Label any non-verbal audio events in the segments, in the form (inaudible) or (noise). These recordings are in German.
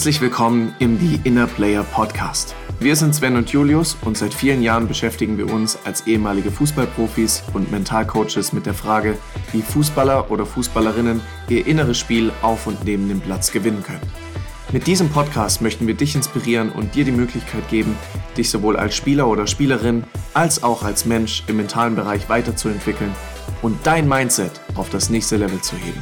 Herzlich willkommen im The Inner Player Podcast. Wir sind Sven und Julius und seit vielen Jahren beschäftigen wir uns als ehemalige Fußballprofis und Mentalcoaches mit der Frage, wie Fußballer oder Fußballerinnen ihr inneres Spiel auf und neben dem Platz gewinnen können. Mit diesem Podcast möchten wir dich inspirieren und dir die Möglichkeit geben, dich sowohl als Spieler oder Spielerin als auch als Mensch im mentalen Bereich weiterzuentwickeln und dein Mindset auf das nächste Level zu heben.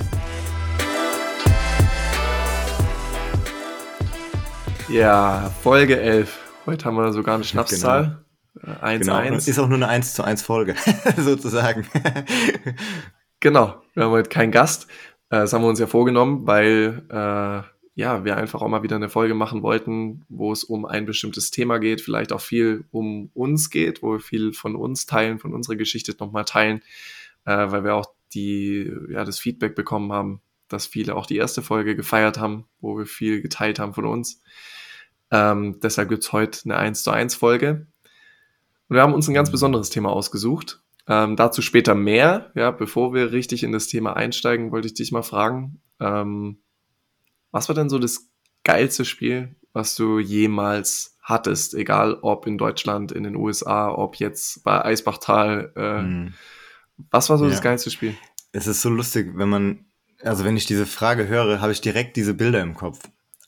Ja, Folge 11. Heute haben wir sogar eine Schnapszahl. 1 Genau. genau. Ist auch nur eine 1 zu 1 Folge, (laughs) sozusagen. genau, wir haben heute keinen Gast. Äh, Das haben wir uns ja vorgenommen, weil äh, ja, wir einfach auch mal wieder eine Folge machen wollten, wo es um ein bestimmtes Thema geht, vielleicht auch viel um uns geht, wo wir viel von uns teilen, von unserer Geschichte nochmal teilen, äh, weil wir auch die, ja, das Feedback bekommen haben, dass viele auch die erste Folge gefeiert haben, wo wir viel geteilt haben von uns. Ähm, deshalb gibt's heute eine 1 zu 1 Folge. Und wir haben uns ein ganz besonderes Thema ausgesucht. Ähm, dazu später mehr. Ja, bevor wir richtig in das Thema einsteigen, wollte ich dich mal fragen, ähm, was war denn so das geilste Spiel, was du jemals hattest? Egal ob in Deutschland, in den USA, ob jetzt bei Eisbachtal. Äh, Hm. Was war so das Ja. geilste Spiel? Es ist so lustig, wenn man, also wenn ich diese Frage höre, habe ich direkt diese Bilder im Kopf.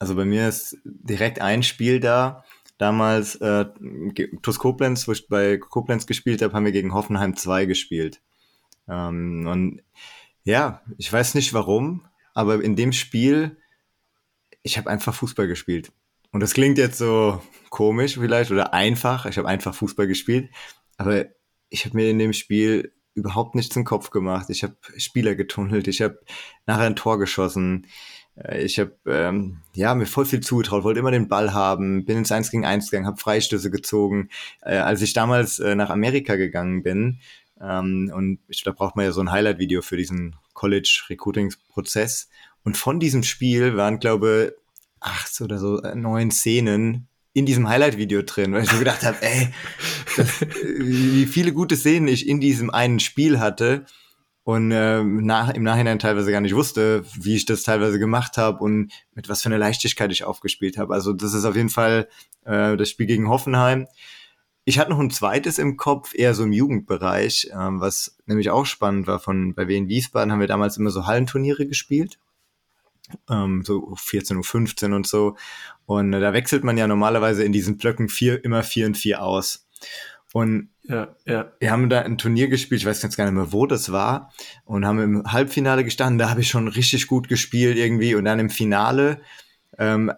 Also bei mir ist direkt ein Spiel da. Damals äh, TuS Koblenz, wo ich bei Koblenz gespielt habe, haben wir gegen Hoffenheim 2 gespielt. Ähm, und ja, ich weiß nicht warum, aber in dem Spiel, ich habe einfach Fußball gespielt. Und das klingt jetzt so komisch vielleicht oder einfach. Ich habe einfach Fußball gespielt, aber ich habe mir in dem Spiel überhaupt nichts im Kopf gemacht. Ich habe Spieler getunnelt, ich habe nachher ein Tor geschossen. Äh, Ich habe ähm, ja mir voll viel zugetraut, wollte immer den Ball haben, bin ins 1 gegen 1 gegangen, habe Freistöße gezogen. Äh, als ich damals äh, nach Amerika gegangen bin, ähm, und ich, da braucht man ja so ein Highlight-Video für diesen College-Recruiting-Prozess. Und von diesem Spiel waren, glaube acht oder so äh, neun Szenen in diesem Highlight-Video drin, weil ich mir gedacht habe, ey, das, wie viele gute Szenen ich in diesem einen Spiel hatte und ähm, nach, im Nachhinein teilweise gar nicht wusste, wie ich das teilweise gemacht habe und mit was für einer Leichtigkeit ich aufgespielt habe. Also das ist auf jeden Fall äh, das Spiel gegen Hoffenheim. Ich hatte noch ein zweites im Kopf, eher so im Jugendbereich, ähm, was nämlich auch spannend war. Von bei Wien Wiesbaden haben wir damals immer so Hallenturniere gespielt ähm, so 14 Uhr 15 und so. Und äh, da wechselt man ja normalerweise in diesen Blöcken vier, immer vier und vier aus. Und Ja, ja. wir haben da ein Turnier gespielt, ich weiß ganz gar nicht mehr, wo das war, und haben im Halbfinale gestanden, da habe ich schon richtig gut gespielt irgendwie. Und dann im Finale ähm,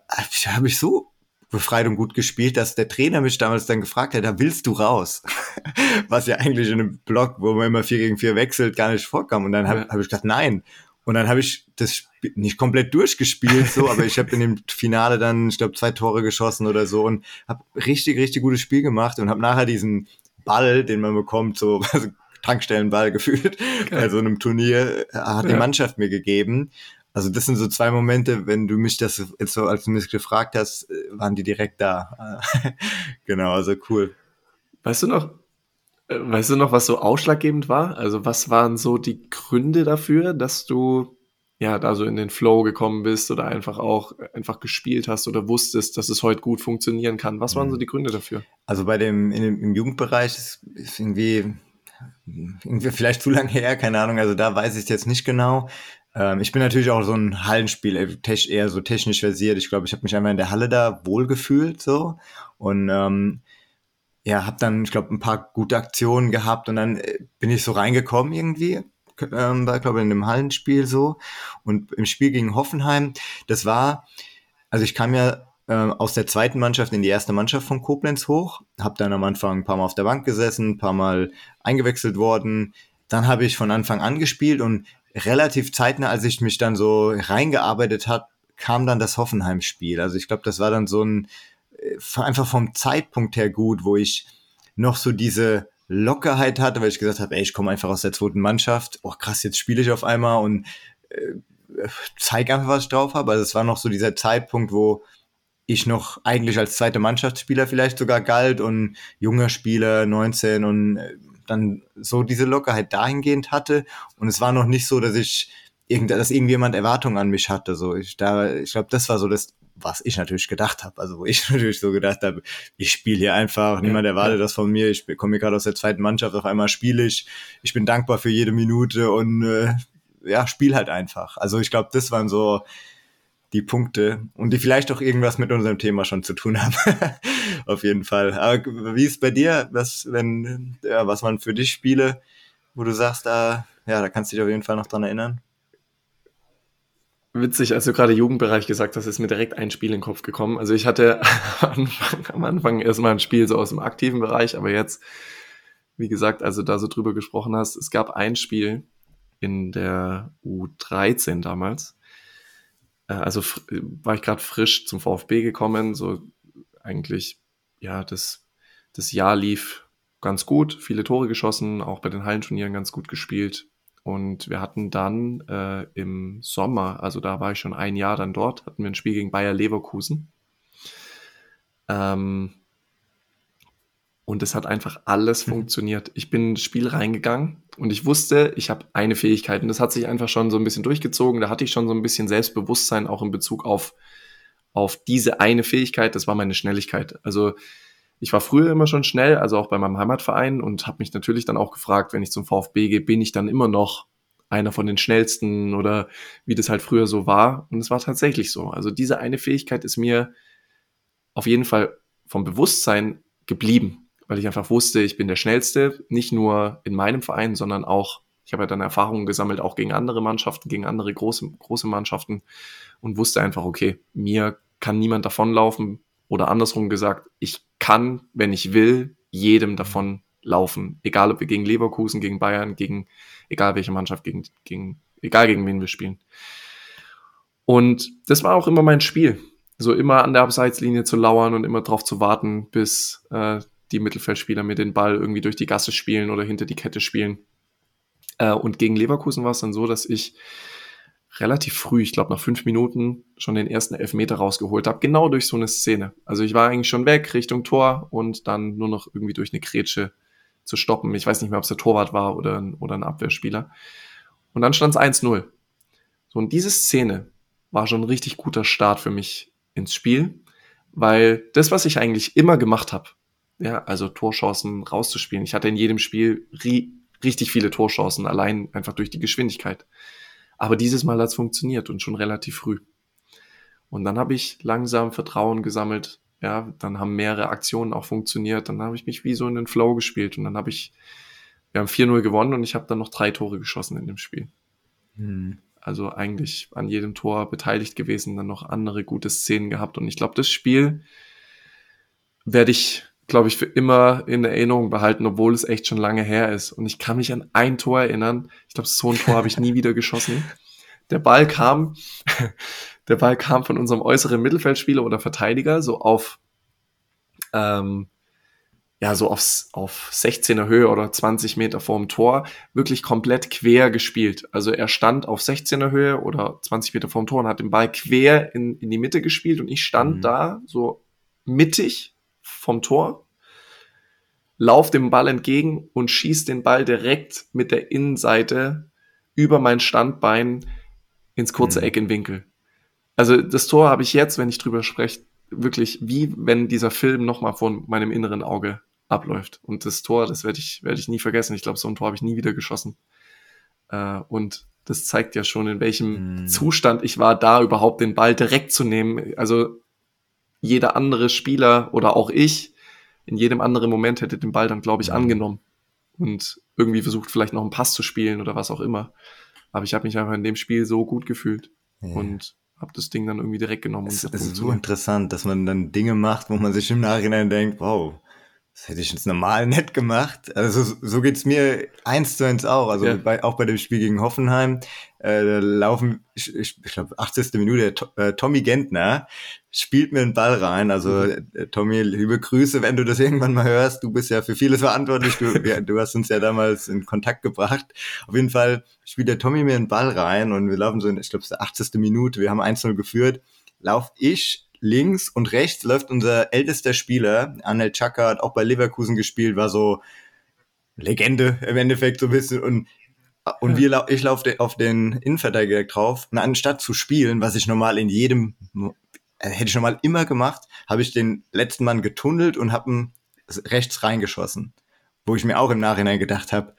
habe ich so befreit und gut gespielt, dass der Trainer mich damals dann gefragt hat, da willst du raus? (laughs) Was ja eigentlich in einem Block, wo man immer vier gegen vier wechselt, gar nicht vorkam. Und dann habe Ja. hab ich gedacht, nein. Und dann habe ich das Spiel nicht komplett durchgespielt, so, aber ich habe in dem Finale dann, ich glaube, zwei Tore geschossen oder so und habe richtig, richtig gutes Spiel gemacht und habe nachher diesen Ball, den man bekommt, so (laughs) also Tankstellenball gefühlt, bei so einem Turnier, äh, hat die Ja. Mannschaft mir gegeben. Also das sind so zwei Momente, wenn du mich das jetzt so, als du mich gefragt hast, äh, waren die direkt da. (laughs) genau, also cool. Weißt du noch, weißt du noch, was so ausschlaggebend war? Also was waren so die Gründe dafür, dass du ja da so in den Flow gekommen bist oder einfach auch äh, einfach gespielt hast oder wusstest, dass es heute gut funktionieren kann? Was waren Mhm. so die Gründe dafür? Also bei dem, dem im Jugendbereich ist, ist irgendwie, irgendwie vielleicht zu lange her, keine Ahnung, also da weiß ich es jetzt nicht genau. Ähm, ich bin natürlich auch so ein Hallenspiel, äh, eher so technisch versiert. Ich glaube, ich habe mich einmal in der Halle da wohlgefühlt so und ähm, ja, habe dann, ich glaube, ein paar gute Aktionen gehabt und dann äh, bin ich so reingekommen irgendwie. Ähm, war, glaube ich, in einem Hallenspiel so. Und im Spiel gegen Hoffenheim, das war, also ich kam ja ähm, aus der zweiten Mannschaft in die erste Mannschaft von Koblenz hoch, habe dann am Anfang ein paar Mal auf der Bank gesessen, ein paar Mal eingewechselt worden. Dann habe ich von Anfang an gespielt und relativ zeitnah, als ich mich dann so reingearbeitet hat, kam dann das Hoffenheim-Spiel. Also ich glaube, das war dann so ein einfach vom Zeitpunkt her gut, wo ich noch so diese Lockerheit hatte, weil ich gesagt habe, ey, ich komme einfach aus der zweiten Mannschaft. Oh krass, jetzt spiele ich auf einmal und äh, zeig einfach, was ich drauf habe. Also es war noch so dieser Zeitpunkt, wo ich noch eigentlich als zweite Mannschaftsspieler vielleicht sogar galt und junger Spieler, 19 und äh, dann so diese Lockerheit dahingehend hatte. Und es war noch nicht so, dass ich irgend, dass irgendjemand Erwartungen an mich hatte. So, ich da, ich glaube, das war so das was ich natürlich gedacht habe. Also wo ich (laughs) natürlich so gedacht habe, ich spiele hier einfach, niemand erwartet das von mir. Ich komme gerade aus der zweiten Mannschaft, auf einmal spiele ich. Ich bin dankbar für jede Minute und äh, ja, spiel halt einfach. Also ich glaube, das waren so die Punkte und die vielleicht auch irgendwas mit unserem Thema schon zu tun haben. (laughs) auf jeden Fall. Aber wie ist bei dir, was, wenn, ja, was man für dich Spiele, wo du sagst, da, ja, da kannst du dich auf jeden Fall noch dran erinnern? Witzig, als du gerade Jugendbereich gesagt hast, ist mir direkt ein Spiel in den Kopf gekommen. Also ich hatte (laughs) am Anfang, am Anfang erstmal ein Spiel so aus dem aktiven Bereich, aber jetzt, wie gesagt, also da so drüber gesprochen hast, es gab ein Spiel in der U13 damals. Äh, also war ich gerade frisch zum VfB gekommen, so eigentlich, ja, das, das Jahr lief ganz gut, viele Tore geschossen, auch bei den Hallenturnieren ganz gut gespielt. Und wir hatten dann äh, im Sommer, also da war ich schon ein Jahr dann dort, hatten wir ein Spiel gegen Bayer Leverkusen. Ähm, und es hat einfach alles mhm. funktioniert. Ich bin ins Spiel reingegangen und ich wusste, ich habe eine Fähigkeit und das hat sich einfach schon so ein bisschen durchgezogen. Da hatte ich schon so ein bisschen Selbstbewusstsein auch in Bezug auf, auf diese eine Fähigkeit. Das war meine Schnelligkeit. Also ich war früher immer schon schnell, also auch bei meinem Heimatverein und habe mich natürlich dann auch gefragt, wenn ich zum VfB gehe, bin ich dann immer noch einer von den schnellsten oder wie das halt früher so war. Und es war tatsächlich so. Also diese eine Fähigkeit ist mir auf jeden Fall vom Bewusstsein geblieben, weil ich einfach wusste, ich bin der Schnellste, nicht nur in meinem Verein, sondern auch, ich habe ja dann Erfahrungen gesammelt, auch gegen andere Mannschaften, gegen andere große, große Mannschaften und wusste einfach, okay, mir kann niemand davonlaufen, oder andersrum gesagt, ich kann, wenn ich will, jedem davon laufen. Egal ob wir gegen Leverkusen, gegen Bayern, gegen egal welche Mannschaft, gegen, gegen egal gegen wen wir spielen. Und das war auch immer mein Spiel. So immer an der Abseitslinie zu lauern und immer darauf zu warten, bis äh, die Mittelfeldspieler mir den Ball irgendwie durch die Gasse spielen oder hinter die Kette spielen. Äh, und gegen Leverkusen war es dann so, dass ich relativ früh, ich glaube nach fünf Minuten, schon den ersten Elfmeter rausgeholt habe, genau durch so eine Szene. Also ich war eigentlich schon weg Richtung Tor und dann nur noch irgendwie durch eine Grätsche zu stoppen. Ich weiß nicht mehr, ob es der Torwart war oder ein, oder ein Abwehrspieler. Und dann stand es 1-0. So, und diese Szene war schon ein richtig guter Start für mich ins Spiel, weil das, was ich eigentlich immer gemacht habe, ja, also Torchancen rauszuspielen, ich hatte in jedem Spiel ri richtig viele Torchancen, allein einfach durch die Geschwindigkeit. Aber dieses Mal hat es funktioniert und schon relativ früh. Und dann habe ich langsam Vertrauen gesammelt. Ja, dann haben mehrere Aktionen auch funktioniert. Dann habe ich mich wie so in den Flow gespielt und dann habe ich, wir haben 4-0 gewonnen und ich habe dann noch drei Tore geschossen in dem Spiel. Hm. Also eigentlich an jedem Tor beteiligt gewesen, dann noch andere gute Szenen gehabt. Und ich glaube, das Spiel werde ich glaube ich, für immer in Erinnerung behalten, obwohl es echt schon lange her ist. Und ich kann mich an ein Tor erinnern. Ich glaube, so ein Tor habe ich nie wieder geschossen. Der Ball kam, (laughs) der Ball kam von unserem äußeren Mittelfeldspieler oder Verteidiger so auf, ähm, ja, so aufs, auf 16er Höhe oder 20 Meter vorm Tor, wirklich komplett quer gespielt. Also er stand auf 16er Höhe oder 20 Meter vorm Tor und hat den Ball quer in, in die Mitte gespielt und ich stand mhm. da so mittig vom Tor, lauf dem Ball entgegen und schieß den Ball direkt mit der Innenseite über mein Standbein ins kurze mhm. Eck in Winkel. Also das Tor habe ich jetzt, wenn ich drüber spreche, wirklich wie wenn dieser Film nochmal vor meinem inneren Auge abläuft. Und das Tor, das werde ich, werde ich nie vergessen. Ich glaube, so ein Tor habe ich nie wieder geschossen. Äh, und das zeigt ja schon, in welchem mm. Zustand ich war, da überhaupt den Ball direkt zu nehmen. Also jeder andere Spieler oder auch ich in jedem anderen Moment hätte den Ball dann, glaube ich, angenommen und irgendwie versucht, vielleicht noch einen Pass zu spielen oder was auch immer. Aber ich habe mich einfach in dem Spiel so gut gefühlt ja. und habe das Ding dann irgendwie direkt genommen. Es, es ist so interessant, dass man dann Dinge macht, wo man sich im Nachhinein denkt, wow, das hätte ich jetzt normal (laughs) nett gemacht. Also so, so geht's mir eins zu eins auch. Also ja. bei, auch bei dem Spiel gegen Hoffenheim äh, laufen, ich, ich, ich glaube, 80. Minute, äh, Tommy Gentner spielt mir einen Ball rein. Also mhm. äh, Tommy, liebe Grüße, wenn du das irgendwann mal hörst. Du bist ja für vieles verantwortlich. Du, (laughs) ja, du hast uns ja damals in Kontakt gebracht. Auf jeden Fall spielt der Tommy mir einen Ball rein und wir laufen so in, ich glaube, 80. Minute. Wir haben 1-0 geführt. Lauf ich links und rechts läuft unser ältester Spieler, Anel Chaka, hat auch bei Leverkusen gespielt, war so Legende im Endeffekt so ein bisschen und und wir, ich laufe auf den Innenverteidiger drauf und anstatt zu spielen, was ich normal in jedem äh, hätte ich normal immer gemacht, habe ich den letzten Mann getunnelt und habe ihn rechts reingeschossen. Wo ich mir auch im Nachhinein gedacht habe,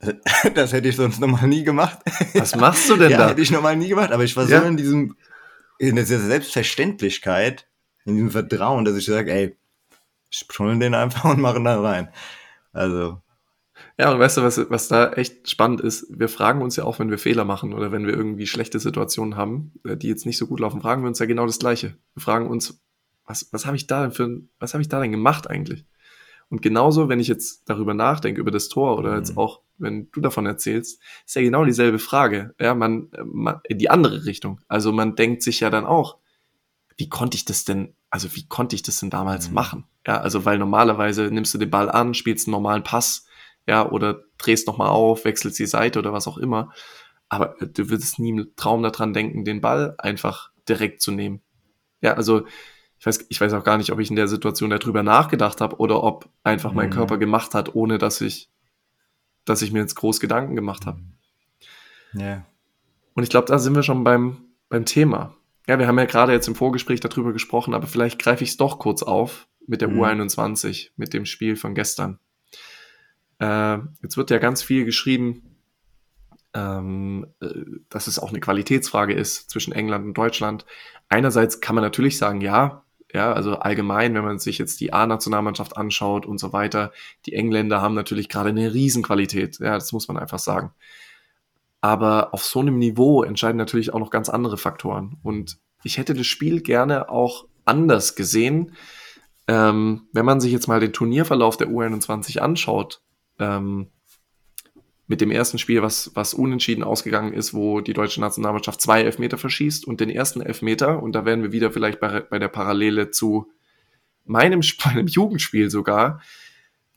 (laughs) das hätte ich sonst nochmal nie gemacht. Was machst du denn (laughs) ja, da? hätte ich nochmal nie gemacht, aber ich war Ja. so in diesem, in dieser Selbstverständlichkeit, in diesem Vertrauen, dass ich sage, ey, tunnel den einfach und mache ihn dann rein. Also, Ja, und weißt du, was, was da echt spannend ist? Wir fragen uns ja auch, wenn wir Fehler machen oder wenn wir irgendwie schlechte Situationen haben, äh, die jetzt nicht so gut laufen, fragen wir uns ja genau das Gleiche. Wir fragen uns, was, was habe ich da denn für, was habe ich da denn gemacht eigentlich? Und genauso, wenn ich jetzt darüber nachdenke, über das Tor oder jetzt Mhm. auch, wenn du davon erzählst, ist ja genau dieselbe Frage. Ja, man, man, in die andere Richtung. Also man denkt sich ja dann auch, wie konnte ich das denn, also wie konnte ich das denn damals Mhm. machen? Ja, also weil normalerweise nimmst du den Ball an, spielst einen normalen Pass, ja, oder drehst nochmal auf, wechselst die Seite oder was auch immer. Aber du würdest nie im Traum daran denken, den Ball einfach direkt zu nehmen. Ja, also ich weiß, ich weiß auch gar nicht, ob ich in der Situation darüber nachgedacht habe oder ob einfach mein Mhm. Körper gemacht hat, ohne dass ich, dass ich mir jetzt groß Gedanken gemacht habe. ja. Und ich glaube, da sind wir schon beim, beim Thema. Ja, wir haben ja gerade jetzt im Vorgespräch darüber gesprochen, aber vielleicht greife ich es doch kurz auf mit der Mhm. U21, mit dem Spiel von gestern. Äh, jetzt wird ja ganz viel geschrieben, ähm, äh, dass es auch eine Qualitätsfrage ist zwischen England und Deutschland. Einerseits kann man natürlich sagen, ja, ja, also allgemein, wenn man sich jetzt die A-Nationalmannschaft anschaut und so weiter, die Engländer haben natürlich gerade eine Riesenqualität. Ja, das muss man einfach sagen. Aber auf so einem Niveau entscheiden natürlich auch noch ganz andere Faktoren. Und ich hätte das Spiel gerne auch anders gesehen. Ähm, wenn man sich jetzt mal den Turnierverlauf der U21 anschaut, ähm, mit dem ersten Spiel, was, was unentschieden ausgegangen ist, wo die deutsche Nationalmannschaft zwei Elfmeter verschießt und den ersten Elfmeter, und da wären wir wieder vielleicht bei, bei der Parallele zu meinem, (laughs) meinem Jugendspiel sogar,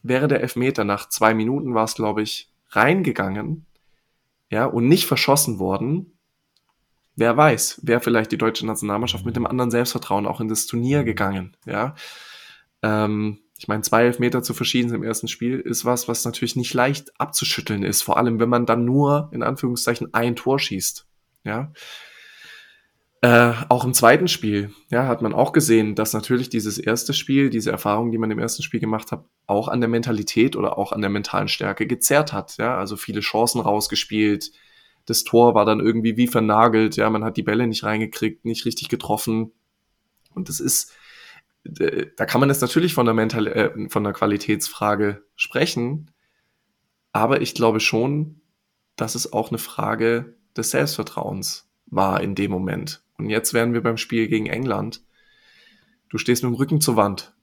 wäre der Elfmeter nach zwei Minuten war es, glaube ich, reingegangen, ja, und nicht verschossen worden, wer weiß, wäre vielleicht die deutsche Nationalmannschaft mit dem anderen Selbstvertrauen auch in das Turnier gegangen, ja. Ähm, ich meine, zwei Elfmeter zu verschieden im ersten Spiel ist was, was natürlich nicht leicht abzuschütteln ist, vor allem wenn man dann nur, in Anführungszeichen, ein Tor schießt, ja. Äh, auch im zweiten Spiel, ja, hat man auch gesehen, dass natürlich dieses erste Spiel, diese Erfahrung, die man im ersten Spiel gemacht hat, auch an der Mentalität oder auch an der mentalen Stärke gezerrt hat, ja, also viele Chancen rausgespielt, das Tor war dann irgendwie wie vernagelt, ja, man hat die Bälle nicht reingekriegt, nicht richtig getroffen. Und das ist, da kann man jetzt natürlich von der Mental äh, von der Qualitätsfrage sprechen, aber ich glaube schon, dass es auch eine Frage des Selbstvertrauens war in dem Moment. Und jetzt wären wir beim Spiel gegen England. Du stehst mit dem Rücken zur Wand.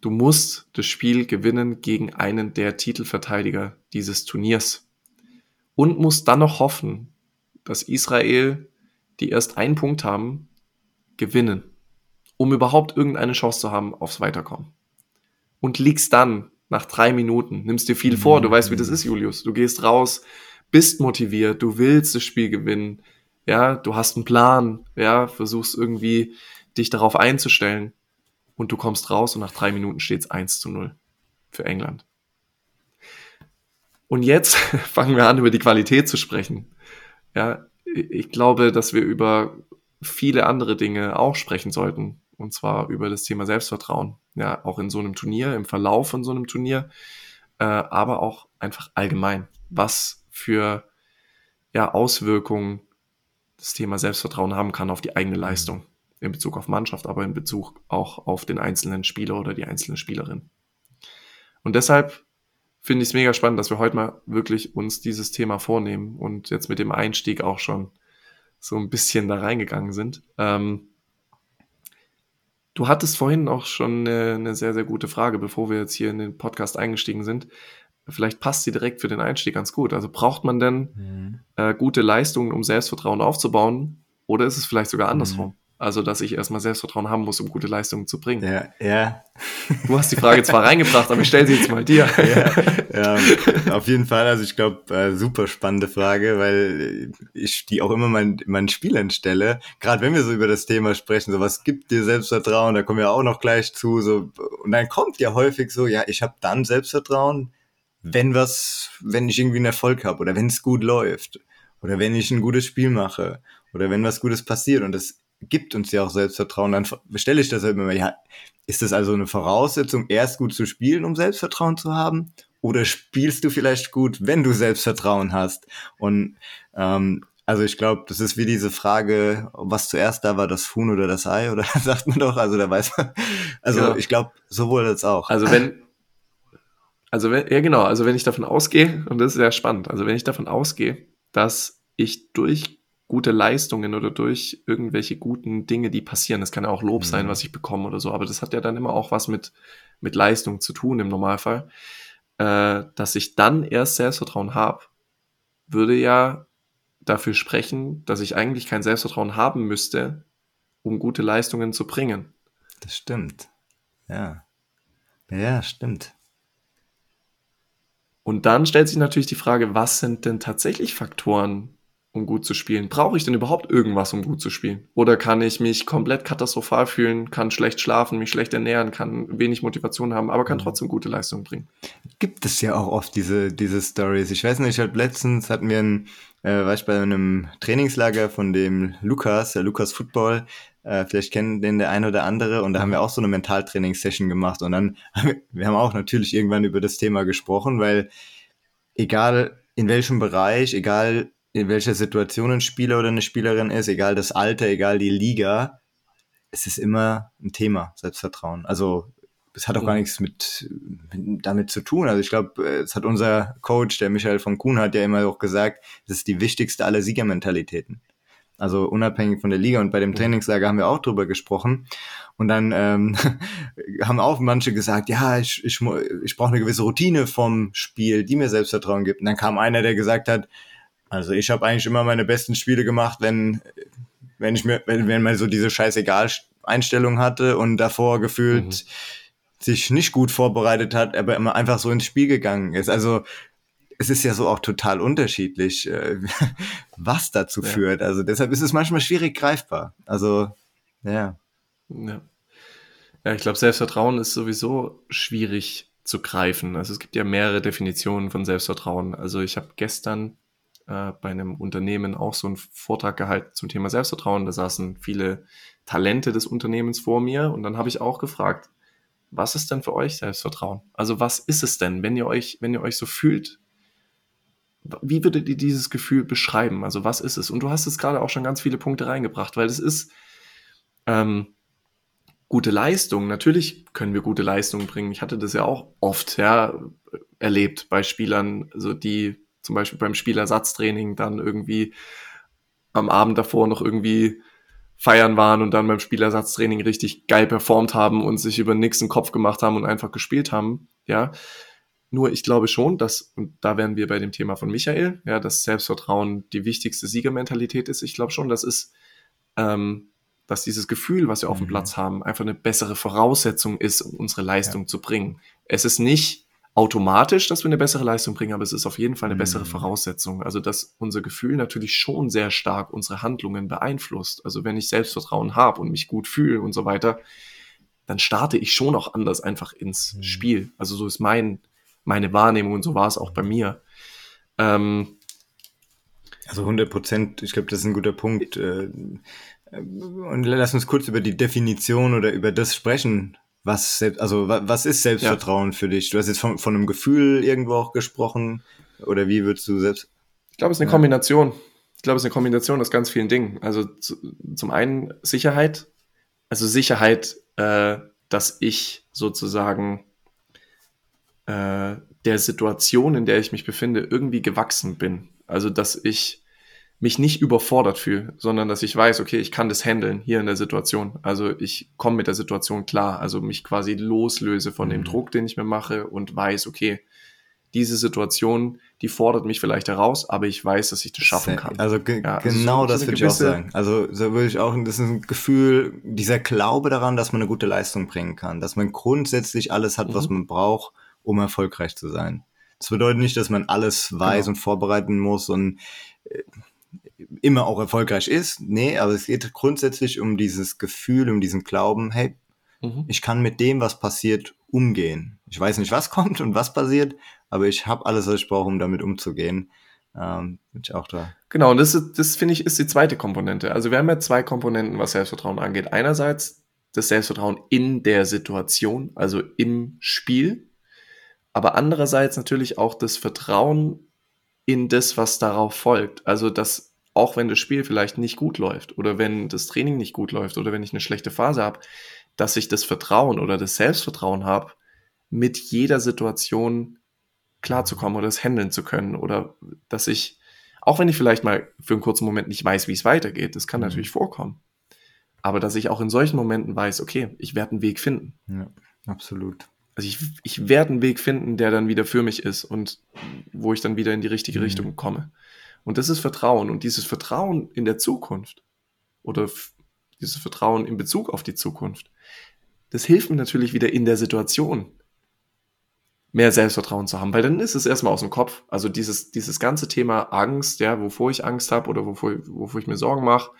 Du musst das Spiel gewinnen gegen einen der Titelverteidiger dieses Turniers. Und musst dann noch hoffen, dass Israel, die erst einen Punkt haben, gewinnen, um überhaupt irgendeine Chance zu haben aufs Weiterkommen. Und liegst dann nach drei Minuten, nimmst dir viel vor, du weißt, wie das ist, Julius. Du gehst raus, bist motiviert, du willst das Spiel gewinnen, ja, du hast einen Plan, ja, versuchst irgendwie dich darauf einzustellen und du kommst raus und nach drei Minuten steht es 1 zu 0 für England. Und jetzt (laughs) fangen wir an, über die Qualität zu sprechen. Ja, ich glaube, dass wir über viele andere Dinge auch sprechen sollten. Und zwar über das Thema Selbstvertrauen. Ja, auch in so einem Turnier, im Verlauf von so einem Turnier, äh, aber auch einfach allgemein. Was für ja, Auswirkungen das Thema Selbstvertrauen haben kann auf die eigene Leistung. In Bezug auf Mannschaft, aber in Bezug auch auf den einzelnen Spieler oder die einzelne Spielerin. Und deshalb finde ich es mega spannend, dass wir heute mal wirklich uns dieses Thema vornehmen und jetzt mit dem Einstieg auch schon so ein bisschen da reingegangen sind. Ähm, du hattest vorhin auch schon eine, eine sehr, sehr gute Frage, bevor wir jetzt hier in den Podcast eingestiegen sind. Vielleicht passt sie direkt für den Einstieg ganz gut. Also braucht man denn Mhm. äh, gute Leistungen, um Selbstvertrauen aufzubauen? Oder ist es vielleicht sogar andersrum? Mhm. Also, dass ich erstmal Selbstvertrauen haben muss, um gute Leistungen zu bringen. Ja, ja, Du hast die Frage zwar (laughs) reingebracht, aber ich stelle sie jetzt mal dir. ja, ja, auf jeden Fall. Also ich glaube, äh, super spannende Frage, weil ich die auch immer mein, meinen Spielern stelle. Gerade wenn wir so über das Thema sprechen, so was gibt dir Selbstvertrauen, da kommen wir auch noch gleich zu. So und dann kommt ja häufig so, ja, ich habe dann Selbstvertrauen, wenn was, wenn ich irgendwie einen Erfolg habe oder wenn es gut läuft oder wenn ich ein gutes Spiel mache oder wenn was Gutes passiert. Und das gibt uns ja auch Selbstvertrauen. Dann stelle ich das halt immer, ja, ist das also eine Voraussetzung, erst gut zu spielen, um Selbstvertrauen zu haben? Oder spielst du vielleicht gut, wenn du Selbstvertrauen hast? Und ähm, also ich glaube, das ist wie diese Frage, was zuerst da war, das Huhn oder das Ei, oder (laughs) sagt man doch, also da weiß man. Also ja. ich glaube, sowohl als auch. Also wenn, also wenn, ja genau, also wenn ich davon ausgehe, und das ist sehr spannend, also wenn ich davon ausgehe, dass ich durch gute Leistungen oder durch irgendwelche guten Dinge, die passieren, das kann ja auch Lob mhm. sein, was ich bekomme oder so, aber das hat ja dann immer auch was mit, mit Leistung zu tun im Normalfall, äh, dass ich dann erst Selbstvertrauen habe, würde ja dafür sprechen, dass ich eigentlich kein Selbstvertrauen haben müsste, um gute Leistungen zu bringen. Das stimmt. Ja. Ja, stimmt. Und dann stellt sich natürlich die Frage, was sind denn tatsächlich Faktoren, um gut zu spielen? Brauche ich denn überhaupt irgendwas, um gut zu spielen? Oder kann ich mich komplett katastrophal fühlen, kann schlecht schlafen, mich schlecht ernähren, kann wenig Motivation haben, aber kann mhm. trotzdem gute Leistungen bringen? Gibt es ja auch oft diese, diese Stories. Ich weiß nicht, halt letztens hatten wir ein, äh, war ich bei einem Trainingslager von dem Lukas, der Lukas Football, äh, vielleicht kennen den der eine oder andere und da haben wir auch so eine Mentaltrainingssession gemacht und dann (laughs) haben wir, wir haben auch natürlich irgendwann über das Thema gesprochen, weil egal in welchem Bereich, egal in welcher Situation ein Spieler oder eine Spielerin ist, egal das Alter, egal die Liga, es ist immer ein Thema, Selbstvertrauen. Also es hat auch gar nichts mit, mit damit zu tun. Also ich glaube, es hat unser Coach, der Michael von Kuhn, hat ja immer auch gesagt, das ist die wichtigste aller Siegermentalitäten. Also unabhängig von der Liga und bei dem Trainingslager haben wir auch drüber gesprochen. Und dann ähm, (laughs) haben auch manche gesagt, ja, ich, ich, ich brauche eine gewisse Routine vom Spiel, die mir Selbstvertrauen gibt. Und dann kam einer, der gesagt hat, also ich habe eigentlich immer meine besten Spiele gemacht, wenn, wenn ich mir, wenn, wenn man so diese Scheißegal-Einstellung hatte und davor gefühlt mhm. sich nicht gut vorbereitet hat, aber immer einfach so ins Spiel gegangen ist. Also es ist ja so auch total unterschiedlich, äh, (laughs) was dazu ja. führt. Also deshalb ist es manchmal schwierig greifbar. Also, ja. Ja, ja ich glaube, Selbstvertrauen ist sowieso schwierig zu greifen. Also es gibt ja mehrere Definitionen von Selbstvertrauen. Also ich habe gestern äh, bei einem Unternehmen auch so einen Vortrag gehalten zum Thema Selbstvertrauen. Da saßen viele Talente des Unternehmens vor mir und dann habe ich auch gefragt, was ist denn für euch Selbstvertrauen? Also was ist es denn, wenn ihr euch, wenn ihr euch so fühlt? Wie würdet ihr dieses Gefühl beschreiben? Also was ist es? Und du hast es gerade auch schon ganz viele Punkte reingebracht, weil es ist ähm, gute Leistung. Natürlich können wir gute Leistungen bringen. Ich hatte das ja auch oft ja, erlebt bei Spielern, also die zum Beispiel beim Spielersatztraining dann irgendwie am Abend davor noch irgendwie feiern waren und dann beim Spielersatztraining richtig geil performt haben und sich über nichts einen Kopf gemacht haben und einfach gespielt haben, ja. Nur ich glaube schon, dass, und da wären wir bei dem Thema von Michael, ja, dass Selbstvertrauen die wichtigste Siegermentalität ist. Ich glaube schon, das ist, ähm, dass dieses Gefühl, was wir auf dem mhm. Platz haben, einfach eine bessere Voraussetzung ist, um unsere Leistung ja. zu bringen. Es ist nicht automatisch, dass wir eine bessere Leistung bringen, aber es ist auf jeden Fall eine bessere mhm. Voraussetzung. Also, dass unser Gefühl natürlich schon sehr stark unsere Handlungen beeinflusst. Also, wenn ich Selbstvertrauen habe und mich gut fühle und so weiter, dann starte ich schon auch anders einfach ins mhm. Spiel. Also, so ist mein, meine Wahrnehmung und so war es auch bei mir. Ähm, also 100 Prozent, ich glaube, das ist ein guter Punkt. Äh, und lass uns kurz über die Definition oder über das sprechen, was, also, was ist Selbstvertrauen ja. für dich? Du hast jetzt von, von einem Gefühl irgendwo auch gesprochen. Oder wie würdest du selbst? Ich glaube, es ist eine ja. Kombination. Ich glaube, es ist eine Kombination aus ganz vielen Dingen. Also zu, zum einen Sicherheit. Also Sicherheit, äh, dass ich sozusagen äh, der Situation, in der ich mich befinde, irgendwie gewachsen bin. Also, dass ich mich nicht überfordert fühle, sondern dass ich weiß, okay, ich kann das handeln hier in der Situation. Also ich komme mit der Situation klar, also mich quasi loslöse von mhm. dem Druck, den ich mir mache und weiß, okay, diese Situation, die fordert mich vielleicht heraus, aber ich weiß, dass ich das schaffen kann. Also ge ja, also genau so, das würde ich auch sagen. Also so würde ich auch, das ist ein Gefühl, dieser Glaube daran, dass man eine gute Leistung bringen kann, dass man grundsätzlich alles hat, mhm. was man braucht, um erfolgreich zu sein. Das bedeutet nicht, dass man alles weiß genau. und vorbereiten muss und äh, immer auch erfolgreich ist. Nee, aber es geht grundsätzlich um dieses Gefühl, um diesen Glauben, hey, mhm. ich kann mit dem, was passiert, umgehen. Ich weiß nicht, was (laughs) kommt und was passiert, aber ich habe alles, was ich brauche, um damit umzugehen. Ähm, bin ich auch da. Genau, und das, das finde ich ist die zweite Komponente. Also wir haben ja zwei Komponenten, was Selbstvertrauen angeht. Einerseits das Selbstvertrauen in der Situation, also im Spiel, aber andererseits natürlich auch das Vertrauen in das, was darauf folgt. Also dass auch wenn das Spiel vielleicht nicht gut läuft oder wenn das Training nicht gut läuft oder wenn ich eine schlechte Phase habe, dass ich das Vertrauen oder das Selbstvertrauen habe, mit jeder Situation klarzukommen oder es handeln zu können oder dass ich, auch wenn ich vielleicht mal für einen kurzen Moment nicht weiß, wie es weitergeht, das kann mhm. natürlich vorkommen, aber dass ich auch in solchen Momenten weiß, okay, ich werde einen Weg finden. Ja, absolut. Also ich, ich werde einen Weg finden, der dann wieder für mich ist und wo ich dann wieder in die richtige mhm. Richtung komme. Und das ist Vertrauen. Und dieses Vertrauen in der Zukunft oder dieses Vertrauen in Bezug auf die Zukunft, das hilft mir natürlich wieder in der Situation mehr Selbstvertrauen zu haben, weil dann ist es erstmal aus dem Kopf. Also dieses, dieses ganze Thema Angst, ja, wovor ich Angst habe oder wovor, wovor ich mir Sorgen mache,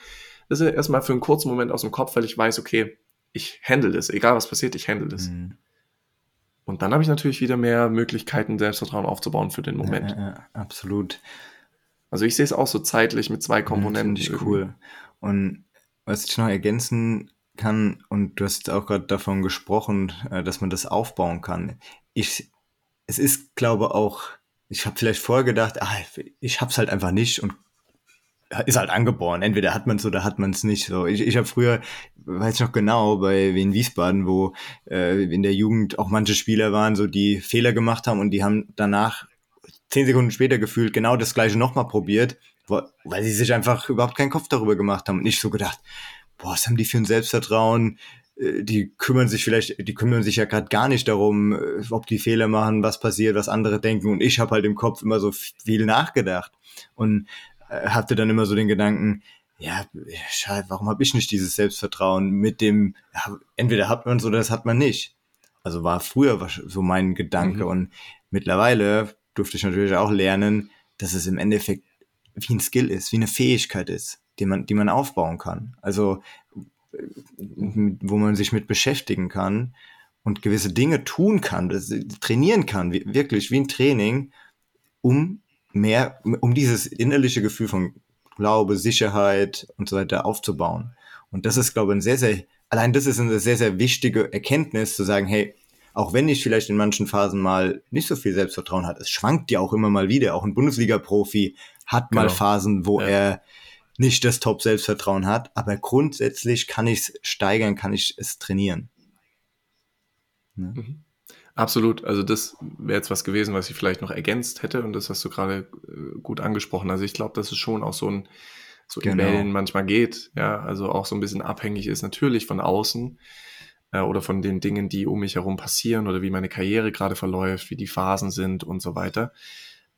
das ist erstmal für einen kurzen Moment aus dem Kopf, weil ich weiß, okay, ich handle das, egal was passiert, ich handle das. Mhm. Und dann habe ich natürlich wieder mehr Möglichkeiten, Selbstvertrauen aufzubauen für den Moment. Ja, ja, absolut. Also ich sehe es auch so zeitlich mit zwei Komponenten. Finde ich cool. Und was ich noch ergänzen kann, und du hast auch gerade davon gesprochen, äh, dass man das aufbauen kann. Ich es ist, glaube auch, ich habe vielleicht vorher gedacht, ah, ich hab's halt einfach nicht und ist halt angeboren. Entweder hat man es oder hat man es nicht. So, ich, ich habe früher, weiß ich noch genau, bei Wien Wiesbaden, wo äh, in der Jugend auch manche Spieler waren, so die Fehler gemacht haben und die haben danach zehn Sekunden später gefühlt genau das gleiche nochmal probiert, weil sie sich einfach überhaupt keinen Kopf darüber gemacht haben und nicht so gedacht, boah, was haben die für ein Selbstvertrauen? Äh, die kümmern sich vielleicht, die kümmern sich ja gerade gar nicht darum, äh, ob die Fehler machen, was passiert, was andere denken. Und ich habe halt im Kopf immer so viel nachgedacht und äh, hatte dann immer so den Gedanken, ja, scheiße, warum habe ich nicht dieses Selbstvertrauen mit dem, entweder hat man es oder das hat man nicht. Also war früher so mein Gedanke mhm. und mittlerweile durfte ich natürlich auch lernen, dass es im Endeffekt wie ein Skill ist, wie eine Fähigkeit ist, die man, die man aufbauen kann. Also wo man sich mit beschäftigen kann und gewisse Dinge tun kann, trainieren kann, wirklich wie ein Training, um mehr, um dieses innerliche Gefühl von Glaube, Sicherheit und so weiter aufzubauen. Und das ist, glaube ich, ein sehr, sehr, allein das ist eine sehr, sehr wichtige Erkenntnis, zu sagen, hey, auch wenn ich vielleicht in manchen Phasen mal nicht so viel Selbstvertrauen hat, es schwankt ja auch immer mal wieder. Auch ein Bundesliga-Profi hat genau. mal Phasen, wo ja. er nicht das Top-Selbstvertrauen hat, aber grundsätzlich kann ich es steigern, kann ich es trainieren. Ne? Mhm. Absolut. Also das wäre jetzt was gewesen, was ich vielleicht noch ergänzt hätte und das hast du gerade äh, gut angesprochen. Also ich glaube, dass es schon auch so ein so in genau. Wellen manchmal geht, ja, also auch so ein bisschen abhängig ist natürlich von außen äh, oder von den Dingen, die um mich herum passieren oder wie meine Karriere gerade verläuft, wie die Phasen sind und so weiter.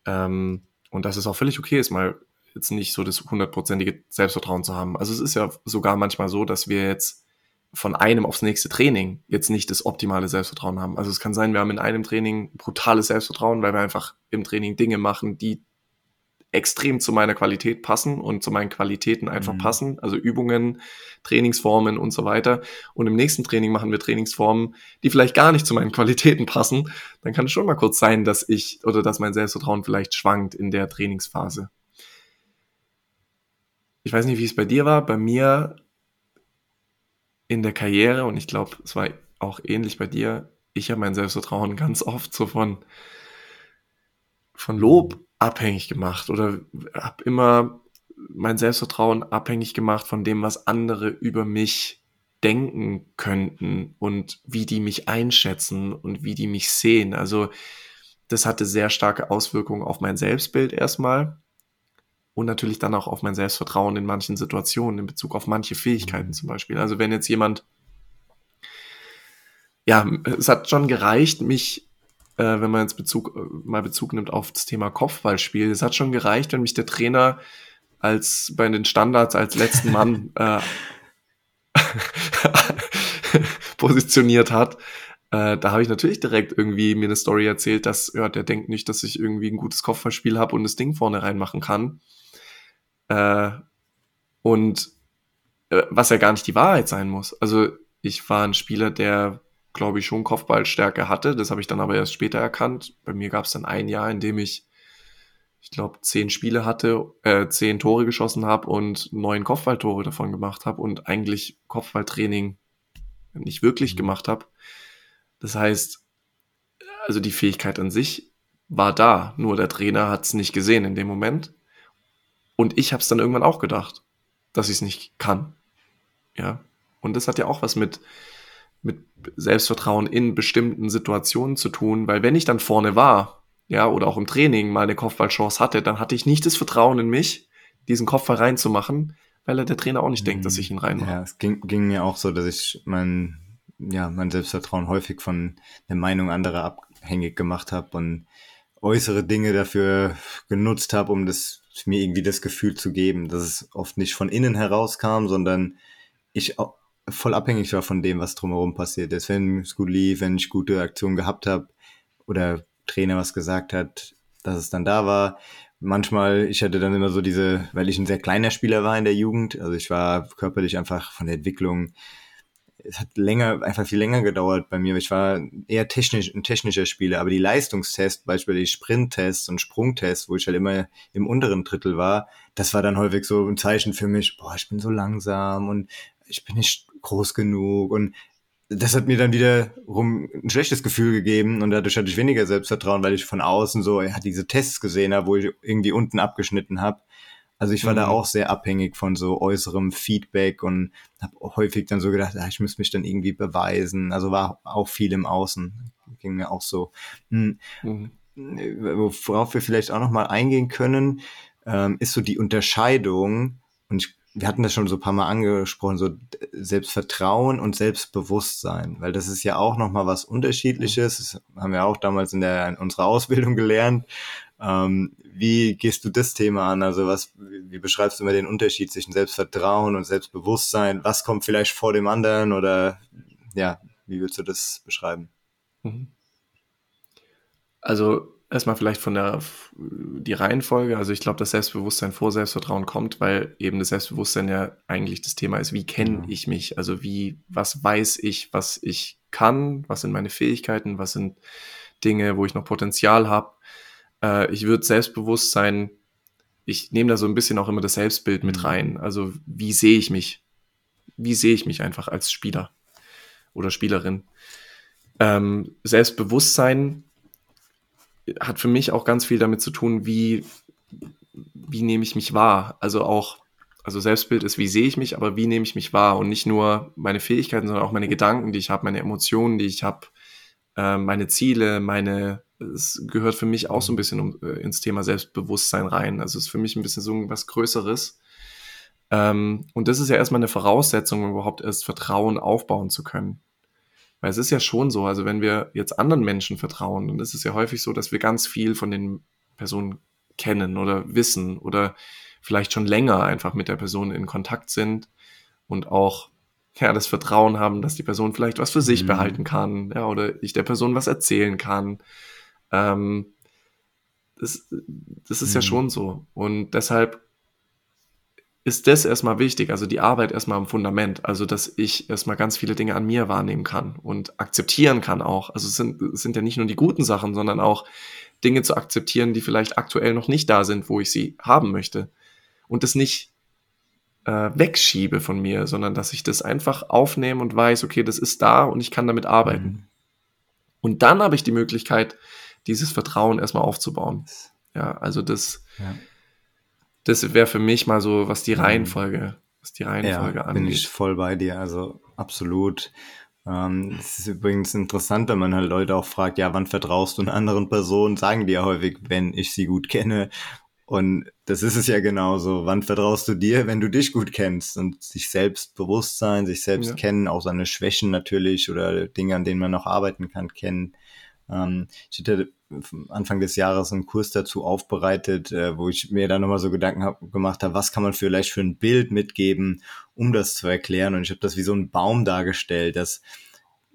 Ähm, und dass es auch völlig okay ist, mal jetzt nicht so das hundertprozentige Selbstvertrauen zu haben. Also es ist ja sogar manchmal so, dass wir jetzt von einem aufs nächste Training jetzt nicht das optimale Selbstvertrauen haben. Also es kann sein, wir haben in einem Training brutales Selbstvertrauen, weil wir einfach im Training Dinge machen, die extrem zu meiner Qualität passen und zu meinen Qualitäten einfach mhm. passen. Also Übungen, Trainingsformen und so weiter. Und im nächsten Training machen wir Trainingsformen, die vielleicht gar nicht zu meinen Qualitäten passen. Dann kann es schon mal kurz sein, dass ich oder dass mein Selbstvertrauen vielleicht schwankt in der Trainingsphase ich weiß nicht, wie es bei dir war, bei mir in der Karriere, und ich glaube, es war auch ähnlich bei dir, ich habe mein Selbstvertrauen ganz oft so von, von Lob abhängig gemacht oder habe immer mein Selbstvertrauen abhängig gemacht von dem, was andere über mich denken könnten und wie die mich einschätzen und wie die mich sehen. Also das hatte sehr starke Auswirkungen auf mein Selbstbild erstmal und natürlich dann auch auf mein Selbstvertrauen in manchen Situationen in Bezug auf manche Fähigkeiten zum Beispiel. Also wenn jetzt jemand, ja, es hat schon gereicht, mich, äh, wenn man jetzt Bezug, äh, mal Bezug nimmt auf das Thema Kopfballspiel, es hat schon gereicht, wenn mich der Trainer als bei den Standards als letzten Mann (laughs) äh, (laughs) positioniert hat, äh, da habe ich natürlich direkt irgendwie mir eine Story erzählt, dass ja, der denkt nicht, dass ich irgendwie ein gutes Kopfballspiel habe und das Ding vorne reinmachen kann. Äh, und äh, was ja gar nicht die Wahrheit sein muss. Also ich war ein Spieler, der, glaube ich, schon Kopfballstärke hatte. Das habe ich dann aber erst später erkannt. Bei mir gab es dann ein Jahr, in dem ich ich glaube, zehn Spiele hatte, äh, zehn Tore geschossen habe und neun Kopfballtore davon gemacht habe und eigentlich Kopfballtraining nicht wirklich mhm. gemacht habe. Das heißt, also die Fähigkeit an sich war da, nur der Trainer hat es nicht gesehen in dem Moment. Und ich habe es dann irgendwann auch gedacht, dass ich es nicht kann. Ja. Und das hat ja auch was mit, mit Selbstvertrauen in bestimmten Situationen zu tun, weil wenn ich dann vorne war ja, oder auch im Training mal eine Kopfballchance hatte, dann hatte ich nicht das Vertrauen in mich, diesen Kopfball reinzumachen, weil der Trainer auch nicht mhm. denkt, dass ich ihn reinmache. Ja, es ging, ging mir auch so, dass ich mein, ja, mein Selbstvertrauen häufig von der Meinung anderer abhängig gemacht habe und äußere Dinge dafür genutzt habe, um das mir irgendwie das Gefühl zu geben, dass es oft nicht von innen herauskam, sondern ich voll abhängig war von dem, was drumherum passiert ist. Wenn es gut lief, wenn ich gute Aktionen gehabt habe oder Trainer was gesagt hat, dass es dann da war. Manchmal, ich hatte dann immer so diese, weil ich ein sehr kleiner Spieler war in der Jugend, also ich war körperlich einfach von der Entwicklung, es hat länger, einfach viel länger gedauert bei mir. Ich war eher technisch, ein technischer Spieler, aber die Leistungstests, beispielsweise Sprinttests und Sprungtests, wo ich halt immer im unteren Drittel war, das war dann häufig so ein Zeichen für mich, boah, ich bin so langsam und ich bin nicht groß genug und das hat mir dann wiederum ein schlechtes Gefühl gegeben und dadurch hatte ich weniger Selbstvertrauen, weil ich von außen so ja, diese Tests gesehen habe, wo ich irgendwie unten abgeschnitten habe. Also ich war mhm. da auch sehr abhängig von so äußerem Feedback und habe häufig dann so gedacht, ah, ich muss mich dann irgendwie beweisen. Also war auch viel im Außen, ging mir auch so. Hm. Mhm. Worauf wir vielleicht auch noch mal eingehen können, ähm, ist so die Unterscheidung und ich wir hatten das schon so ein paar Mal angesprochen, so Selbstvertrauen und Selbstbewusstsein, weil das ist ja auch nochmal was Unterschiedliches. Das haben wir auch damals in der in unserer Ausbildung gelernt. Ähm, wie gehst du das Thema an? Also was, wie beschreibst du immer den Unterschied zwischen Selbstvertrauen und Selbstbewusstsein? Was kommt vielleicht vor dem anderen oder ja, wie würdest du das beschreiben? Mhm. Also erstmal vielleicht von der die Reihenfolge. Also ich glaube, dass Selbstbewusstsein vor Selbstvertrauen kommt, weil eben das Selbstbewusstsein ja eigentlich das Thema ist, wie kenne ja. ich mich? Also wie, was weiß ich, was ich kann, was sind meine Fähigkeiten, was sind Dinge, wo ich noch Potenzial habe. Äh, ich würde Selbstbewusstsein, ich nehme da so ein bisschen auch immer das Selbstbild mit mhm. rein. Also wie sehe ich mich? Wie sehe ich mich einfach als Spieler oder Spielerin? Ähm, Selbstbewusstsein hat für mich auch ganz viel damit zu tun, wie, wie nehme ich mich wahr. Also auch, also Selbstbild ist, wie sehe ich mich, aber wie nehme ich mich wahr und nicht nur meine Fähigkeiten, sondern auch meine Gedanken, die ich habe, meine Emotionen, die ich habe, äh, meine Ziele, meine, es gehört für mich auch so ein bisschen um, äh, ins Thema Selbstbewusstsein rein. Also es ist für mich ein bisschen so was Größeres. Ähm, und das ist ja erstmal eine Voraussetzung, um überhaupt erst Vertrauen aufbauen zu können. Weil es ist ja schon so, also wenn wir jetzt anderen Menschen vertrauen, dann ist es ja häufig so, dass wir ganz viel von den Personen kennen oder wissen oder vielleicht schon länger einfach mit der Person in Kontakt sind und auch ja, das Vertrauen haben, dass die Person vielleicht was für sich mhm. behalten kann, ja, oder ich der Person was erzählen kann. Ähm, das, das ist mhm. ja schon so. Und deshalb ist das erstmal wichtig, also die Arbeit erstmal am Fundament, also dass ich erstmal ganz viele Dinge an mir wahrnehmen kann und akzeptieren kann auch. Also es sind, es sind ja nicht nur die guten Sachen, sondern auch Dinge zu akzeptieren, die vielleicht aktuell noch nicht da sind, wo ich sie haben möchte. Und das nicht äh, wegschiebe von mir, sondern dass ich das einfach aufnehme und weiß, okay, das ist da und ich kann damit arbeiten. Mhm. Und dann habe ich die Möglichkeit, dieses Vertrauen erstmal aufzubauen. Ja, also das. Ja das wäre für mich mal so, was die mhm. Reihenfolge, was die Reihenfolge ja, angeht. Bin ich voll bei dir, also absolut. Ähm, es ist übrigens interessant, wenn man halt Leute auch fragt, ja, wann vertraust du einer anderen Person? Sagen die ja häufig, wenn ich sie gut kenne. Und das ist es ja genauso. Wann vertraust du dir, wenn du dich gut kennst und sich selbst bewusst sein, sich selbst ja. kennen, auch seine Schwächen natürlich oder Dinge, an denen man noch arbeiten kann, kennen. Ähm, ich hatte Anfang des Jahres einen Kurs dazu aufbereitet, äh, wo ich mir dann nochmal so Gedanken hab, gemacht habe, was kann man vielleicht für ein Bild mitgeben, um das zu erklären. Und ich habe das wie so ein Baum dargestellt, dass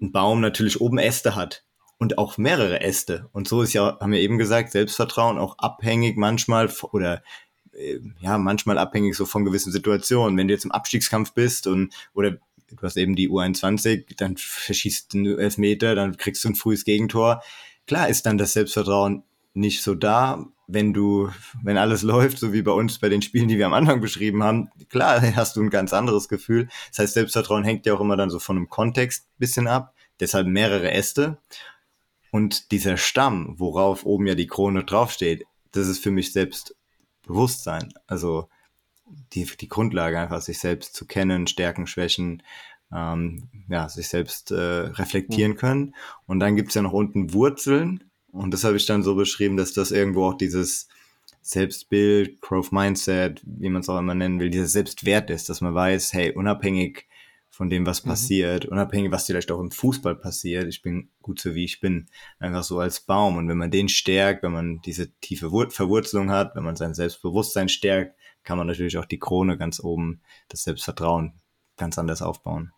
ein Baum natürlich oben Äste hat und auch mehrere Äste. Und so ist ja, haben wir eben gesagt, Selbstvertrauen auch abhängig manchmal oder äh, ja, manchmal abhängig so von gewissen Situationen. Wenn du jetzt im Abstiegskampf bist und oder du hast eben die U21, dann verschießt du Elfmeter, dann kriegst du ein frühes Gegentor. Klar ist dann das Selbstvertrauen nicht so da, wenn du, wenn alles läuft, so wie bei uns bei den Spielen, die wir am Anfang beschrieben haben, klar hast du ein ganz anderes Gefühl. Das heißt, Selbstvertrauen hängt ja auch immer dann so von einem Kontext bisschen ab, deshalb mehrere Äste. Und dieser Stamm, worauf oben ja die Krone draufsteht, das ist für mich Selbstbewusstsein. Also die, die Grundlage einfach, sich selbst zu kennen, Stärken, Schwächen, ähm, ja, sich selbst äh, reflektieren können. Und dann gibt's ja noch unten Wurzeln. Und das habe ich dann so beschrieben, dass das irgendwo auch dieses Selbstbild, Growth Mindset, wie man es auch immer nennen will, dieses Selbstwert ist, dass man weiß, hey, unabhängig von dem, was mhm. passiert, unabhängig, was vielleicht auch im Fußball passiert, ich bin gut so wie ich bin, einfach so als Baum. Und wenn man den stärkt, wenn man diese tiefe Verwurzelung hat, wenn man sein Selbstbewusstsein stärkt, kann man natürlich auch die Krone ganz oben, das Selbstvertrauen ganz anders aufbauen.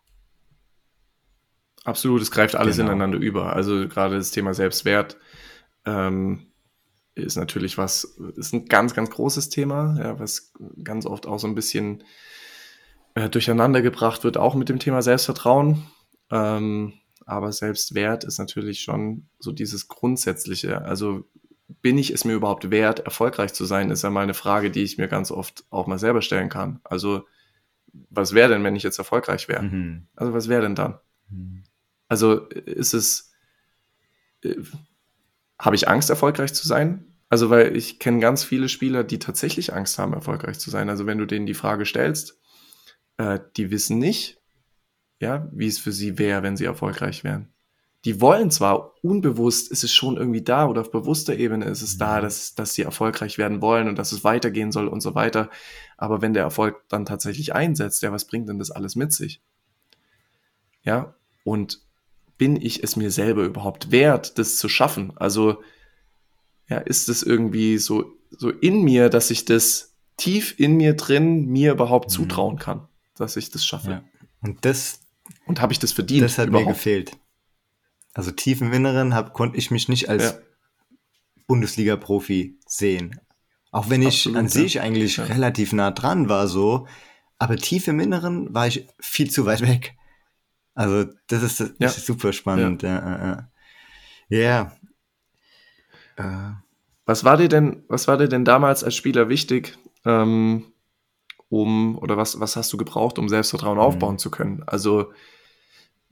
Absolut, es greift alles genau. ineinander über. Also gerade das Thema Selbstwert ähm, ist natürlich was, ist ein ganz, ganz großes Thema, ja, was ganz oft auch so ein bisschen äh, durcheinander gebracht wird, auch mit dem Thema Selbstvertrauen. Ähm, aber Selbstwert ist natürlich schon so dieses Grundsätzliche. Also bin ich es mir überhaupt wert, erfolgreich zu sein, ist ja mal eine Frage, die ich mir ganz oft auch mal selber stellen kann. Also, was wäre denn, wenn ich jetzt erfolgreich wäre? Mhm. Also, was wäre denn dann? Mhm. Also, ist es, äh, habe ich Angst, erfolgreich zu sein? Also, weil ich kenne ganz viele Spieler, die tatsächlich Angst haben, erfolgreich zu sein. Also, wenn du denen die Frage stellst, äh, die wissen nicht, ja, wie es für sie wäre, wenn sie erfolgreich wären die wollen zwar unbewusst, ist es schon irgendwie da oder auf bewusster Ebene ist es da, mhm. dass, dass sie erfolgreich werden wollen und dass es weitergehen soll und so weiter. Aber wenn der Erfolg dann tatsächlich einsetzt, ja, was bringt denn das alles mit sich? Ja, und bin ich es mir selber überhaupt wert, das zu schaffen? Also, ja, ist es irgendwie so, so in mir, dass ich das tief in mir drin mir überhaupt mhm. zutrauen kann, dass ich das schaffe? Ja. Und das. Und habe ich das verdient? Das hat überhaupt? mir gefehlt. Also tief im Inneren hab, konnte ich mich nicht als ja. Bundesliga-Profi sehen. Auch wenn ich Absolut, an sich eigentlich ja. relativ nah dran war, so. Aber tief im Inneren war ich viel zu weit weg. Also, das ist, das ja. ist super spannend. Ja. ja. Äh. Was war dir denn, was war dir denn damals als Spieler wichtig, ähm, um, oder was, was hast du gebraucht, um Selbstvertrauen mhm. aufbauen zu können? Also,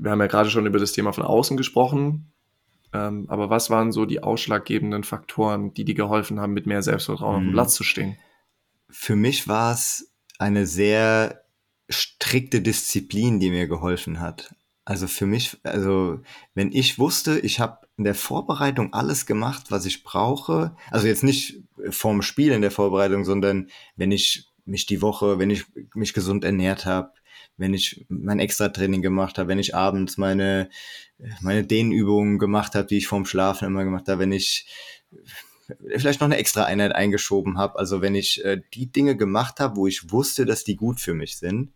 wir haben ja gerade schon über das Thema von außen gesprochen, ähm, aber was waren so die ausschlaggebenden Faktoren, die dir geholfen haben, mit mehr Selbstvertrauen mhm. auf dem mhm. Platz zu stehen? Für mich war es eine sehr strikte Disziplin, die mir geholfen hat. Also für mich, also wenn ich wusste, ich habe in der Vorbereitung alles gemacht, was ich brauche, also jetzt nicht vorm Spiel in der Vorbereitung, sondern wenn ich mich die Woche, wenn ich mich gesund ernährt habe, wenn ich mein Extra-Training gemacht habe, wenn ich abends meine, meine Dehnübungen gemacht habe, die ich vorm Schlafen immer gemacht habe, wenn ich vielleicht noch eine extra Einheit eingeschoben habe, also wenn ich äh, die Dinge gemacht habe, wo ich wusste, dass die gut für mich sind.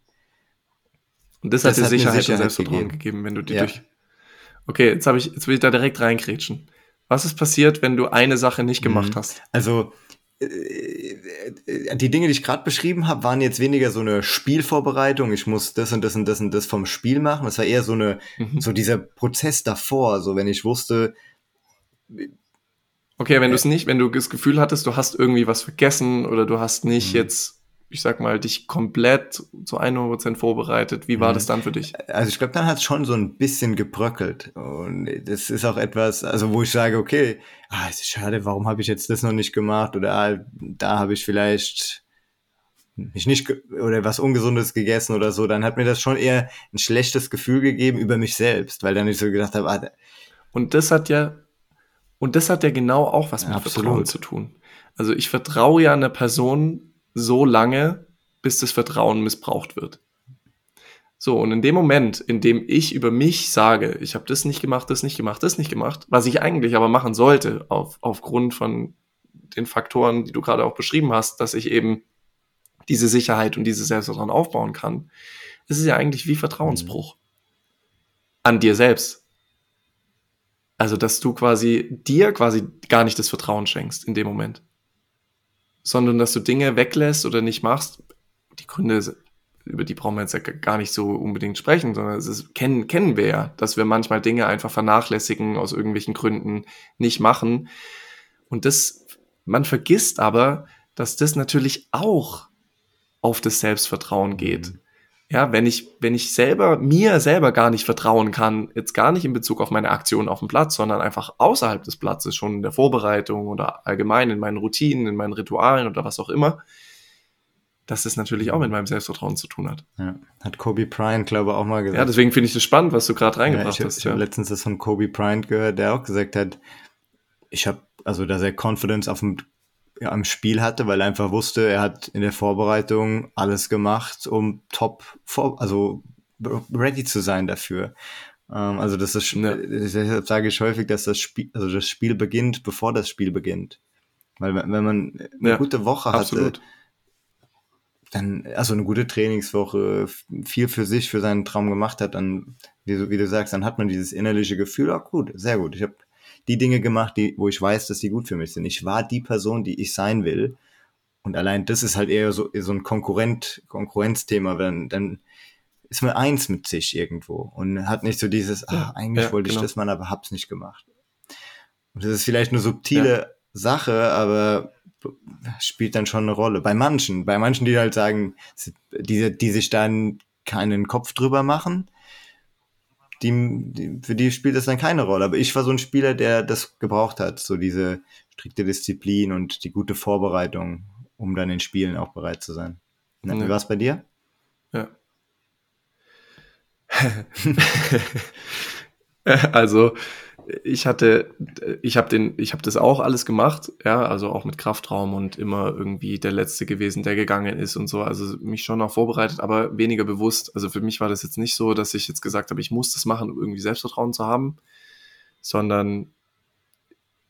Und das, das hat dir Sicherheit, Sicherheit und Selbstvertrauen gegeben. gegeben, wenn du die ja. durch. Okay, jetzt habe ich, jetzt will ich da direkt reinkrätschen. Was ist passiert, wenn du eine Sache nicht gemacht mhm. hast? Also die Dinge, die ich gerade beschrieben habe, waren jetzt weniger so eine Spielvorbereitung. Ich muss das und das und das und das vom Spiel machen. Das war eher so eine, mhm. so dieser Prozess davor. So wenn ich wusste. Okay, wenn äh, du es nicht, wenn du das Gefühl hattest, du hast irgendwie was vergessen oder du hast nicht mhm. jetzt ich sag mal, dich komplett zu 100% vorbereitet. Wie war mhm. das dann für dich? Also ich glaube, dann hat es schon so ein bisschen gebröckelt. Und das ist auch etwas, also wo ich sage, okay, ah, es ist schade, warum habe ich jetzt das noch nicht gemacht? Oder ah, da habe ich vielleicht mich nicht oder was Ungesundes gegessen oder so, dann hat mir das schon eher ein schlechtes Gefühl gegeben über mich selbst, weil dann ich so gedacht habe, ah, und das hat ja und das hat ja genau auch was mit Absolut. Vertrauen zu tun. Also ich vertraue ja einer Person so lange, bis das Vertrauen missbraucht wird. So, und in dem Moment, in dem ich über mich sage, ich habe das nicht gemacht, das nicht gemacht, das nicht gemacht, was ich eigentlich aber machen sollte, auf, aufgrund von den Faktoren, die du gerade auch beschrieben hast, dass ich eben diese Sicherheit und diese Selbstvertrauen aufbauen kann, ist es ja eigentlich wie Vertrauensbruch mhm. an dir selbst. Also, dass du quasi dir quasi gar nicht das Vertrauen schenkst in dem Moment sondern dass du Dinge weglässt oder nicht machst. Die Gründe, über die brauchen wir jetzt ja gar nicht so unbedingt sprechen, sondern es ist, kennen, kennen wir ja, dass wir manchmal Dinge einfach vernachlässigen, aus irgendwelchen Gründen nicht machen. Und das, man vergisst aber, dass das natürlich auch auf das Selbstvertrauen geht. Mhm. Ja, wenn ich, wenn ich selber, mir selber gar nicht vertrauen kann, jetzt gar nicht in Bezug auf meine Aktion auf dem Platz, sondern einfach außerhalb des Platzes, schon in der Vorbereitung oder allgemein in meinen Routinen, in meinen Ritualen oder was auch immer, dass das natürlich auch mit meinem Selbstvertrauen zu tun hat. Ja, hat Kobe Bryant, glaube ich, auch mal gesagt. Ja, deswegen finde ich das spannend, was du gerade reingebracht ja, ich hast. Ich habe letztens das von Kobe Bryant gehört, der auch gesagt hat, ich habe, also dass er Confidence auf dem ja, am Spiel hatte, weil er einfach wusste, er hat in der Vorbereitung alles gemacht, um top, vor, also ready zu sein dafür. Ähm, also das ist, ja. deshalb sage ich häufig, dass das Spiel, also das Spiel beginnt, bevor das Spiel beginnt. Weil wenn man eine ja, gute Woche hatte, absolut. dann, also eine gute Trainingswoche, viel für sich, für seinen Traum gemacht hat, dann, wie du, wie du sagst, dann hat man dieses innerliche Gefühl, ah gut, sehr gut, ich habe die Dinge gemacht, die, wo ich weiß, dass die gut für mich sind. Ich war die Person, die ich sein will. Und allein das ist halt eher so, so ein Konkurrent, Konkurrenzthema, wenn, dann ist man eins mit sich irgendwo und hat nicht so dieses, ach, eigentlich ja, wollte genau. ich das mal, aber hab's nicht gemacht. Und das ist vielleicht eine subtile ja. Sache, aber spielt dann schon eine Rolle. Bei manchen, bei manchen, die halt sagen, die, die sich dann keinen Kopf drüber machen, die, die, für die spielt das dann keine Rolle. Aber ich war so ein Spieler, der das gebraucht hat, so diese strikte Disziplin und die gute Vorbereitung, um dann in Spielen auch bereit zu sein. Na, ja. Wie war es bei dir? Ja. (laughs) also ich hatte, ich habe den, ich habe das auch alles gemacht, ja, also auch mit Kraftraum und immer irgendwie der Letzte gewesen, der gegangen ist und so, also mich schon auch vorbereitet, aber weniger bewusst. Also für mich war das jetzt nicht so, dass ich jetzt gesagt habe, ich muss das machen, um irgendwie Selbstvertrauen zu haben, sondern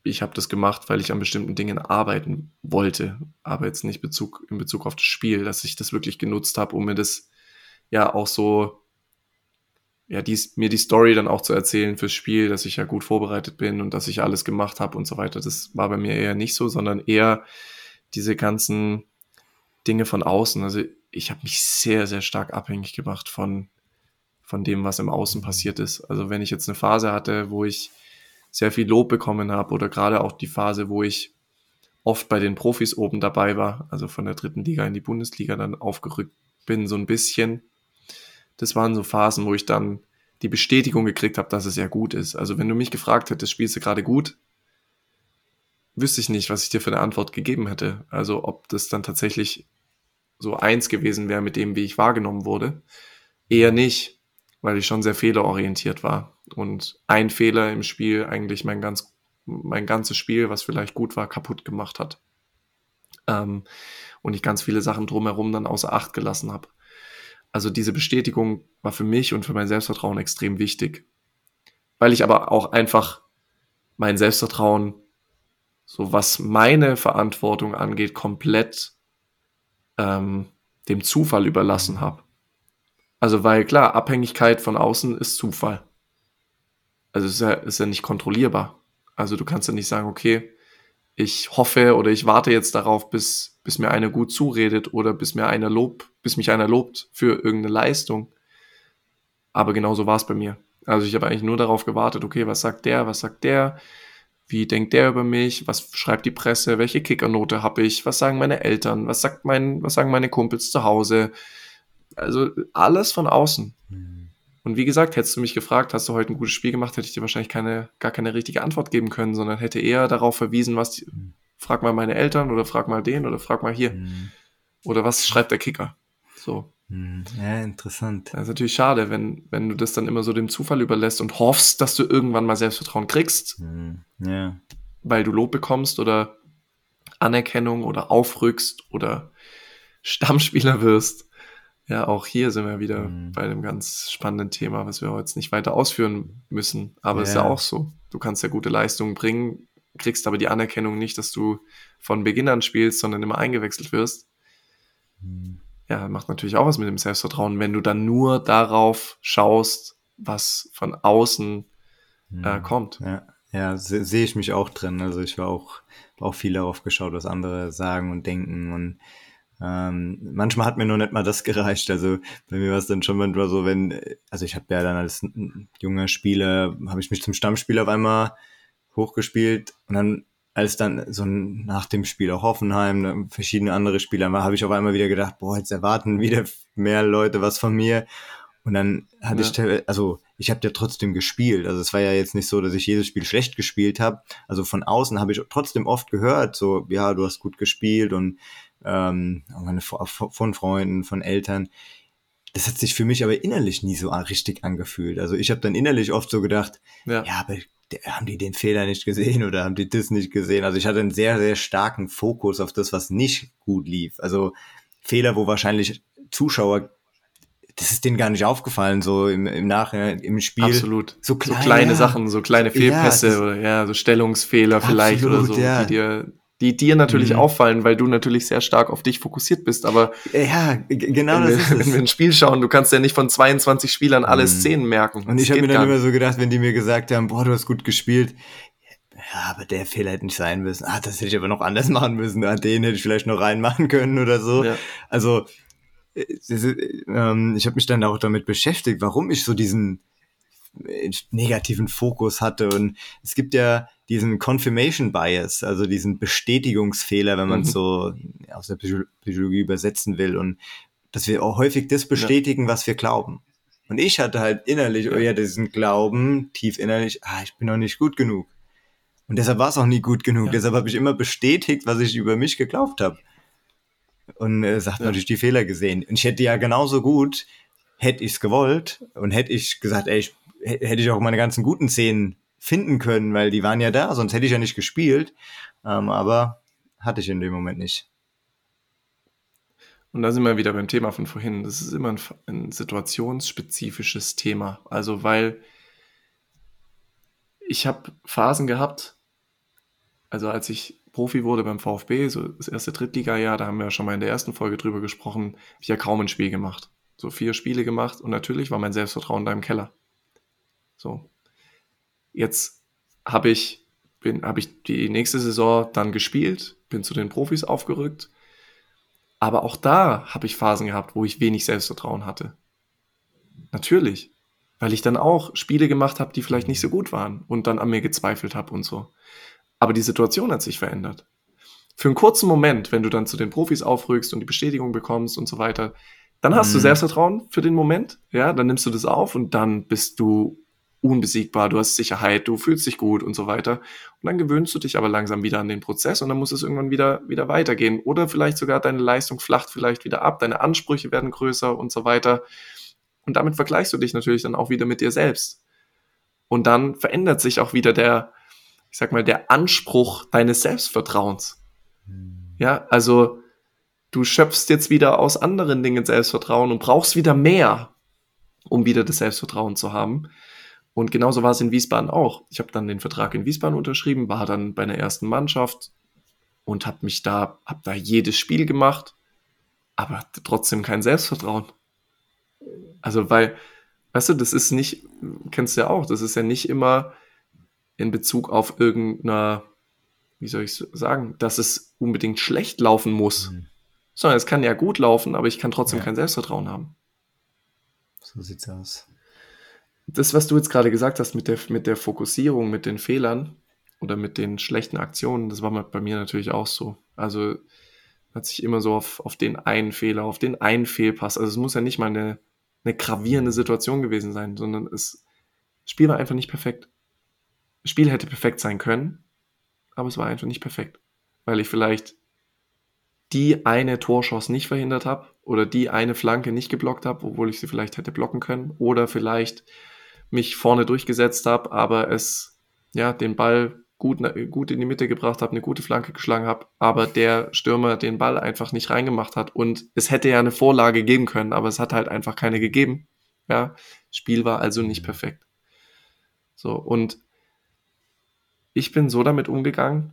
ich habe das gemacht, weil ich an bestimmten Dingen arbeiten wollte, aber jetzt nicht Bezug, in Bezug auf das Spiel, dass ich das wirklich genutzt habe, um mir das ja auch so ja, dies, mir die Story dann auch zu erzählen fürs Spiel, dass ich ja gut vorbereitet bin und dass ich alles gemacht habe und so weiter. Das war bei mir eher nicht so, sondern eher diese ganzen Dinge von außen. Also ich habe mich sehr, sehr stark abhängig gemacht von, von dem, was im Außen passiert ist. Also wenn ich jetzt eine Phase hatte, wo ich sehr viel Lob bekommen habe oder gerade auch die Phase, wo ich oft bei den Profis oben dabei war, also von der dritten Liga in die Bundesliga dann aufgerückt bin, so ein bisschen, das waren so Phasen, wo ich dann die Bestätigung gekriegt habe, dass es ja gut ist. Also wenn du mich gefragt hättest, spielst du gerade gut, wüsste ich nicht, was ich dir für eine Antwort gegeben hätte. Also ob das dann tatsächlich so eins gewesen wäre mit dem, wie ich wahrgenommen wurde. Eher nicht, weil ich schon sehr fehlerorientiert war. Und ein Fehler im Spiel eigentlich mein, ganz, mein ganzes Spiel, was vielleicht gut war, kaputt gemacht hat. Ähm, und ich ganz viele Sachen drumherum dann außer Acht gelassen habe. Also diese Bestätigung war für mich und für mein Selbstvertrauen extrem wichtig. Weil ich aber auch einfach mein Selbstvertrauen, so was meine Verantwortung angeht, komplett ähm, dem Zufall überlassen habe. Also weil klar, Abhängigkeit von außen ist Zufall. Also ist ja, ist ja nicht kontrollierbar. Also du kannst ja nicht sagen, okay, ich hoffe oder ich warte jetzt darauf, bis, bis mir einer gut zuredet oder bis mir einer lobt, bis mich einer lobt für irgendeine Leistung. Aber genauso war es bei mir. Also ich habe eigentlich nur darauf gewartet, okay, was sagt der, was sagt der, wie denkt der über mich, was schreibt die Presse, welche Kickernote habe ich, was sagen meine Eltern, was sagt mein, was sagen meine Kumpels zu Hause. Also alles von außen. Mhm. Und wie gesagt, hättest du mich gefragt, hast du heute ein gutes Spiel gemacht, hätte ich dir wahrscheinlich keine, gar keine richtige Antwort geben können, sondern hätte eher darauf verwiesen, was, die, mhm. frag mal meine Eltern oder frag mal den oder frag mal hier. Mhm. Oder was schreibt der Kicker? So. Mhm. Ja, interessant. Das ist natürlich schade, wenn, wenn du das dann immer so dem Zufall überlässt und hoffst, dass du irgendwann mal Selbstvertrauen kriegst. Mhm. Ja. Weil du Lob bekommst oder Anerkennung oder aufrückst oder Stammspieler wirst. Ja, auch hier sind wir wieder mhm. bei einem ganz spannenden Thema, was wir jetzt nicht weiter ausführen müssen. Aber es ja. ist ja auch so. Du kannst ja gute Leistungen bringen, kriegst aber die Anerkennung nicht, dass du von Beginn an spielst, sondern immer eingewechselt wirst. Mhm. Ja, macht natürlich auch was mit dem Selbstvertrauen, wenn du dann nur darauf schaust, was von außen äh, kommt. Ja, ja sehe seh ich mich auch drin. Also ich war auch, auch viel darauf geschaut, was andere sagen und denken und ähm, manchmal hat mir nur nicht mal das (laughs) gereicht. Also bei mir war es dann schon manchmal so, wenn, also ich habe ja dann als junger Spieler, habe ich mich zum Stammspieler auf einmal hochgespielt und dann als dann so nach dem Spiel auch Hoffenheim, ne, verschiedene andere Spieler war, habe ich auf einmal wieder gedacht, boah, jetzt erwarten wieder mehr Leute was von mir. Und dann hatte ja. ich, also ich habe ja trotzdem gespielt. Also es war ja jetzt nicht so, dass ich jedes Spiel schlecht gespielt habe. Also von außen habe ich trotzdem oft gehört, so, ja, du hast gut gespielt und ähm, von Freunden, von Eltern. Das hat sich für mich aber innerlich nie so richtig angefühlt. Also ich habe dann innerlich oft so gedacht, ja, ja aber haben die den Fehler nicht gesehen oder haben die das nicht gesehen? Also ich hatte einen sehr, sehr starken Fokus auf das, was nicht gut lief. Also Fehler, wo wahrscheinlich Zuschauer, das ist denen gar nicht aufgefallen, so im, im Nachhinein, im Spiel. Absolut. So kleine, so kleine Sachen, so kleine Fehlpässe ja, oder ja, so Stellungsfehler absolut, vielleicht oder so, ja. die dir die dir natürlich mhm. auffallen, weil du natürlich sehr stark auf dich fokussiert bist. Aber ja, genau wenn das wir, ist es. Wenn wir ein Spiel schauen, du kannst ja nicht von 22 Spielern alle mhm. Szenen merken. Und ich habe mir dann immer so gedacht, wenn die mir gesagt haben, boah, du hast gut gespielt, ja, aber der Fehler hätte nicht sein müssen. Ah, das hätte ich aber noch anders (laughs) machen müssen. Ah, den hätte ich vielleicht noch reinmachen können oder so. Ja. Also äh, ähm, ich habe mich dann auch damit beschäftigt, warum ich so diesen äh, negativen Fokus hatte. Und es gibt ja diesen Confirmation Bias, also diesen Bestätigungsfehler, wenn man es mhm. so aus der Psychologie übersetzen will und dass wir auch häufig das bestätigen, ja. was wir glauben. Und ich hatte halt innerlich ja. eher diesen Glauben, tief innerlich, ah, ich bin noch nicht gut genug. Und deshalb war es auch nie gut genug. Ja. Deshalb habe ich immer bestätigt, was ich über mich geglaubt habe. Und äh, sagt ja. natürlich die Fehler gesehen. Und ich hätte ja genauso gut, hätte ich es gewollt und hätte ich gesagt, ey, ich, hätte ich auch meine ganzen guten Szenen finden können, weil die waren ja da, sonst hätte ich ja nicht gespielt. Ähm, aber hatte ich in dem Moment nicht. Und da sind wir wieder beim Thema von vorhin. Das ist immer ein, ein situationsspezifisches Thema. Also, weil ich habe Phasen gehabt, also als ich Profi wurde beim VfB, so das erste Drittliga-Jahr, da haben wir ja schon mal in der ersten Folge drüber gesprochen, habe ich ja kaum ein Spiel gemacht. So vier Spiele gemacht und natürlich war mein Selbstvertrauen da im Keller. So, Jetzt habe ich, bin, habe ich die nächste Saison dann gespielt, bin zu den Profis aufgerückt. Aber auch da habe ich Phasen gehabt, wo ich wenig Selbstvertrauen hatte. Natürlich. Weil ich dann auch Spiele gemacht habe, die vielleicht nicht so gut waren und dann an mir gezweifelt habe und so. Aber die Situation hat sich verändert. Für einen kurzen Moment, wenn du dann zu den Profis aufrückst und die Bestätigung bekommst und so weiter, dann hast mhm. du Selbstvertrauen für den Moment, ja, dann nimmst du das auf und dann bist du unbesiegbar, du hast Sicherheit, du fühlst dich gut und so weiter. Und dann gewöhnst du dich aber langsam wieder an den Prozess und dann muss es irgendwann wieder, wieder weitergehen. Oder vielleicht sogar deine Leistung flacht vielleicht wieder ab, deine Ansprüche werden größer und so weiter. Und damit vergleichst du dich natürlich dann auch wieder mit dir selbst. Und dann verändert sich auch wieder der, ich sag mal, der Anspruch deines Selbstvertrauens. Hm. Ja, also du schöpfst jetzt wieder aus anderen Dingen Selbstvertrauen und brauchst wieder mehr, um wieder das Selbstvertrauen zu haben. Und genauso war es in Wiesbaden auch. Ich habe dann den Vertrag in Wiesbaden unterschrieben, war dann bei einer ersten Mannschaft und habe mich da, habe da jedes Spiel gemacht, aber trotzdem kein Selbstvertrauen. Also, weil, weißt du, das ist nicht, kennst du ja auch, das ist ja nicht immer in Bezug auf irgendeiner, wie soll ich sagen, dass es unbedingt schlecht laufen muss, mhm. sondern es kann ja gut laufen, aber ich kann trotzdem ja. kein Selbstvertrauen haben. So sieht's aus das, was du jetzt gerade gesagt hast mit der, mit der Fokussierung, mit den Fehlern oder mit den schlechten Aktionen, das war bei mir natürlich auch so. Also hat sich immer so auf, auf den einen Fehler, auf den einen Fehlpass. Also es muss ja nicht mal eine, eine gravierende Situation gewesen sein, sondern es, das Spiel war einfach nicht perfekt. Das Spiel hätte perfekt sein können, aber es war einfach nicht perfekt. Weil ich vielleicht die eine Torschuss nicht verhindert habe oder die eine Flanke nicht geblockt habe, obwohl ich sie vielleicht hätte blocken können. Oder vielleicht mich vorne durchgesetzt habe, aber es, ja, den Ball gut, gut in die Mitte gebracht habe, eine gute Flanke geschlagen habe, aber der Stürmer den Ball einfach nicht reingemacht hat. Und es hätte ja eine Vorlage geben können, aber es hat halt einfach keine gegeben. Ja, Spiel war also nicht perfekt. So, und ich bin so damit umgegangen,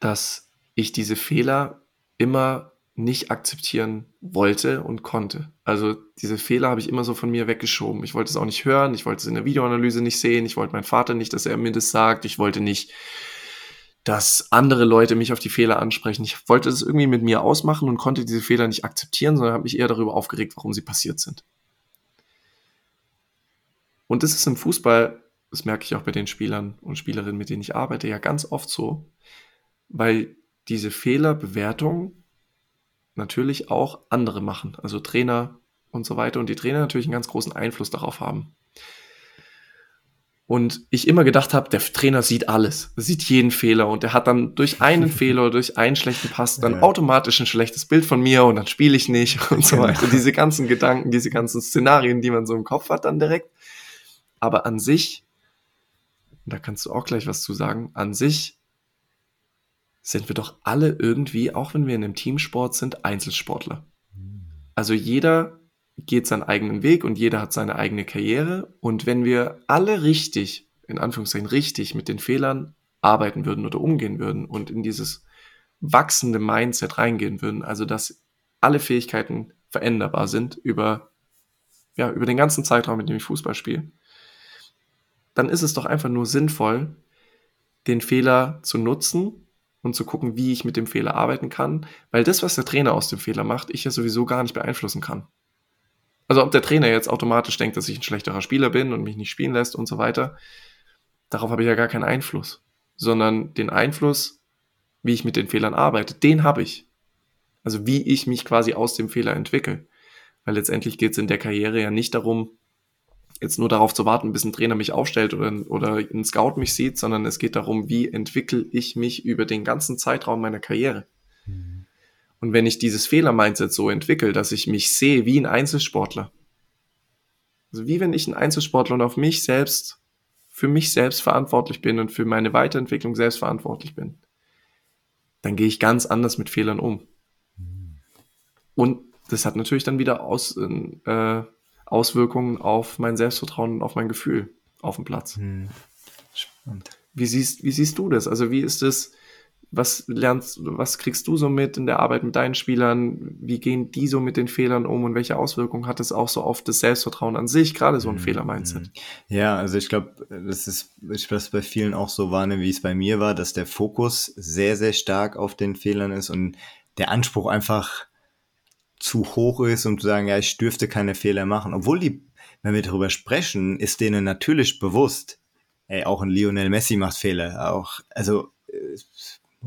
dass ich diese Fehler immer nicht akzeptieren wollte und konnte. Also diese Fehler habe ich immer so von mir weggeschoben. Ich wollte es auch nicht hören, ich wollte es in der Videoanalyse nicht sehen, ich wollte meinen Vater nicht, dass er mir das sagt, ich wollte nicht, dass andere Leute mich auf die Fehler ansprechen. Ich wollte es irgendwie mit mir ausmachen und konnte diese Fehler nicht akzeptieren, sondern habe mich eher darüber aufgeregt, warum sie passiert sind. Und das ist im Fußball das merke ich auch bei den Spielern und Spielerinnen, mit denen ich arbeite, ja ganz oft so, weil diese Fehlerbewertung natürlich auch andere machen, also Trainer und so weiter und die Trainer natürlich einen ganz großen Einfluss darauf haben. Und ich immer gedacht habe, der Trainer sieht alles, sieht jeden Fehler und der hat dann durch einen (laughs) Fehler durch einen schlechten Pass dann ja. automatisch ein schlechtes Bild von mir und dann spiele ich nicht (laughs) und so genau. weiter. Diese ganzen Gedanken, diese ganzen Szenarien, die man so im Kopf hat dann direkt. Aber an sich, da kannst du auch gleich was zu sagen, an sich sind wir doch alle irgendwie, auch wenn wir in einem Teamsport sind, Einzelsportler. Also jeder geht seinen eigenen Weg und jeder hat seine eigene Karriere. Und wenn wir alle richtig, in Anführungszeichen richtig, mit den Fehlern arbeiten würden oder umgehen würden und in dieses wachsende Mindset reingehen würden, also dass alle Fähigkeiten veränderbar sind über, ja, über den ganzen Zeitraum, in dem ich Fußball spiele, dann ist es doch einfach nur sinnvoll, den Fehler zu nutzen und zu gucken, wie ich mit dem Fehler arbeiten kann, weil das, was der Trainer aus dem Fehler macht, ich ja sowieso gar nicht beeinflussen kann. Also ob der Trainer jetzt automatisch denkt, dass ich ein schlechterer Spieler bin und mich nicht spielen lässt und so weiter, darauf habe ich ja gar keinen Einfluss. Sondern den Einfluss, wie ich mit den Fehlern arbeite, den habe ich. Also wie ich mich quasi aus dem Fehler entwickle. Weil letztendlich geht es in der Karriere ja nicht darum, jetzt nur darauf zu warten, bis ein Trainer mich aufstellt oder, oder ein Scout mich sieht, sondern es geht darum, wie entwickle ich mich über den ganzen Zeitraum meiner Karriere. Mhm. Und wenn ich dieses Fehler-Mindset so entwickle, dass ich mich sehe wie ein Einzelsportler, also wie wenn ich ein Einzelsportler und auf mich selbst, für mich selbst verantwortlich bin und für meine Weiterentwicklung selbst verantwortlich bin, dann gehe ich ganz anders mit Fehlern um. Und das hat natürlich dann wieder Aus, äh, Auswirkungen auf mein Selbstvertrauen und auf mein Gefühl auf dem Platz. Hm. Spannend. Wie siehst, wie siehst du das? Also wie ist es, was lernst, was kriegst du so mit in der Arbeit mit deinen Spielern? Wie gehen die so mit den Fehlern um und welche Auswirkungen hat es auch so auf das Selbstvertrauen an sich, gerade so ein mhm. Fehler-Mindset? Ja, also ich glaube, das ist, ich das bei vielen auch so wahrnehme, wie es bei mir war, dass der Fokus sehr, sehr stark auf den Fehlern ist und der Anspruch einfach zu hoch ist, um zu sagen, ja, ich dürfte keine Fehler machen. Obwohl die, wenn wir darüber sprechen, ist denen natürlich bewusst, ey, auch ein Lionel Messi macht Fehler. Auch, also, äh,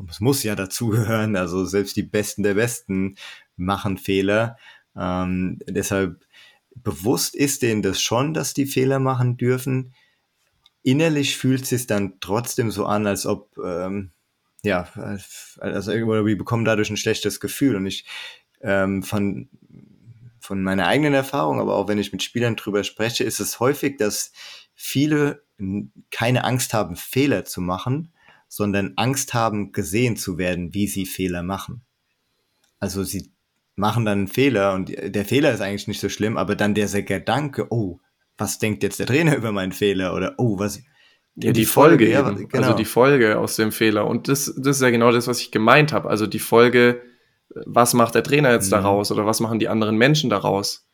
es muss ja dazugehören, also selbst die Besten der Besten machen Fehler. Ähm, deshalb bewusst ist denen das schon, dass die Fehler machen dürfen. Innerlich fühlt es sich dann trotzdem so an, als ob, ähm, ja, also wir bekommen dadurch ein schlechtes Gefühl. Und ich ähm, von, von meiner eigenen Erfahrung, aber auch wenn ich mit Spielern drüber spreche, ist es häufig, dass viele keine Angst haben, Fehler zu machen, sondern Angst haben, gesehen zu werden, wie sie Fehler machen. Also sie machen dann einen Fehler und der Fehler ist eigentlich nicht so schlimm, aber dann der Gedanke, oh, was denkt jetzt der Trainer (laughs) über meinen Fehler oder oh, was. Ja, die, die Folge, Folge ja, also genau. also die Folge aus dem Fehler. Und das, das ist ja genau das, was ich gemeint habe. Also die Folge, was macht der Trainer jetzt mhm. daraus oder was machen die anderen Menschen daraus?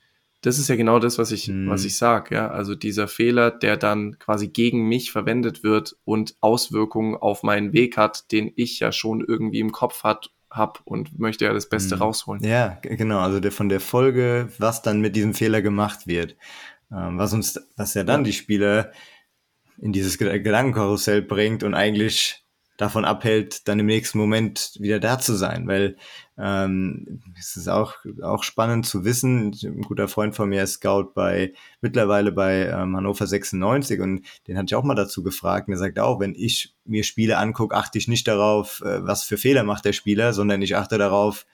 das ist ja genau das, was ich, mhm. was ich sage, ja. Also dieser Fehler, der dann quasi gegen mich verwendet wird und Auswirkungen auf meinen Weg hat, den ich ja schon irgendwie im Kopf hat, hab und möchte ja das Beste mhm. rausholen. Ja, genau. Also der, von der Folge, was dann mit diesem Fehler gemacht wird. Ähm, was uns, was ja dann die Spieler in dieses Gedankenkarussell bringt und eigentlich davon abhält, dann im nächsten Moment wieder da zu sein, weil ähm, es ist auch, auch spannend zu wissen. Ein guter Freund von mir ist Scout bei mittlerweile bei ähm, Hannover 96 und den hatte ich auch mal dazu gefragt. Und er sagt auch, wenn ich mir Spiele angucke, achte ich nicht darauf, äh, was für Fehler macht der Spieler, sondern ich achte darauf,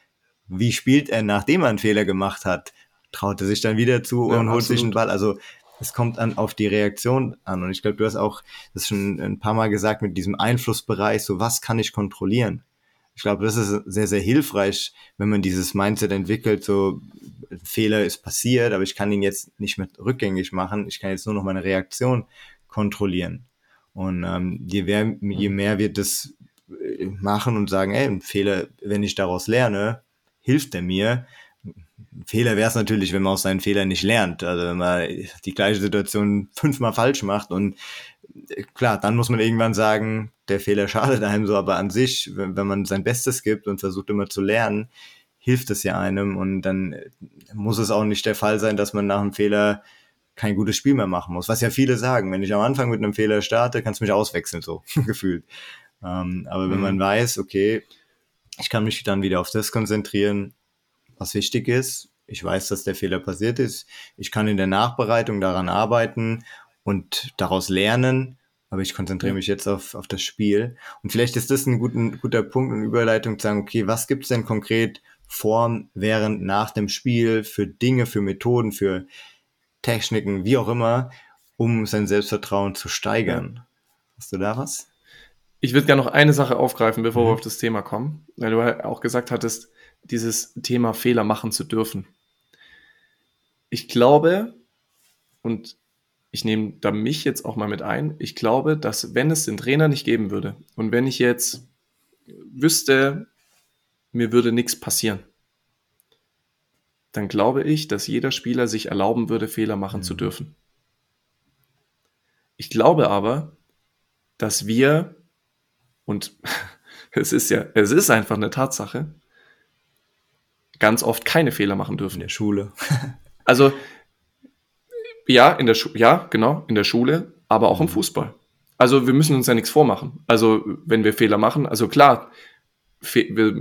wie spielt er, nachdem er einen Fehler gemacht hat. Traut er sich dann wieder zu ja, und holt sich einen Ball. Also es kommt an auf die Reaktion an. Und ich glaube, du hast auch das schon ein paar Mal gesagt mit diesem Einflussbereich, so was kann ich kontrollieren? Ich glaube, das ist sehr, sehr hilfreich, wenn man dieses Mindset entwickelt, so ein Fehler ist passiert, aber ich kann ihn jetzt nicht mehr rückgängig machen. Ich kann jetzt nur noch meine Reaktion kontrollieren. Und ähm, je, mehr, je mehr wir das äh, machen und sagen, ey, ein Fehler, wenn ich daraus lerne, hilft er mir, Fehler wäre es natürlich, wenn man aus seinen Fehlern nicht lernt. Also wenn man die gleiche Situation fünfmal falsch macht und äh, klar, dann muss man irgendwann sagen, der Fehler schadet einem so, aber an sich, wenn, wenn man sein Bestes gibt und versucht immer zu lernen, hilft es ja einem und dann äh, muss es auch nicht der Fall sein, dass man nach einem Fehler kein gutes Spiel mehr machen muss. Was ja viele sagen, wenn ich am Anfang mit einem Fehler starte, kannst du mich auswechseln, so (laughs) gefühlt. Ähm, aber wenn mhm. man weiß, okay, ich kann mich dann wieder auf das konzentrieren, was wichtig ist. Ich weiß, dass der Fehler passiert ist. Ich kann in der Nachbereitung daran arbeiten und daraus lernen. Aber ich konzentriere mich jetzt auf, auf das Spiel. Und vielleicht ist das ein guten, guter Punkt und Überleitung zu sagen, okay, was gibt's denn konkret vor, während, nach dem Spiel für Dinge, für Methoden, für Techniken, wie auch immer, um sein Selbstvertrauen zu steigern? Hast du da was? Ich würde gerne noch eine Sache aufgreifen, bevor mhm. wir auf das Thema kommen, weil du auch gesagt hattest, dieses Thema Fehler machen zu dürfen. Ich glaube, und ich nehme da mich jetzt auch mal mit ein, ich glaube, dass wenn es den Trainer nicht geben würde und wenn ich jetzt wüsste, mir würde nichts passieren, dann glaube ich, dass jeder Spieler sich erlauben würde, Fehler machen mhm. zu dürfen. Ich glaube aber, dass wir, und (laughs) es ist ja, es ist einfach eine Tatsache, ganz oft keine Fehler machen dürfen. In der Schule. (laughs) also, ja, in der Schu ja, genau, in der Schule, aber auch im mhm. Fußball. Also, wir müssen uns ja nichts vormachen. Also, wenn wir Fehler machen, also klar, wir,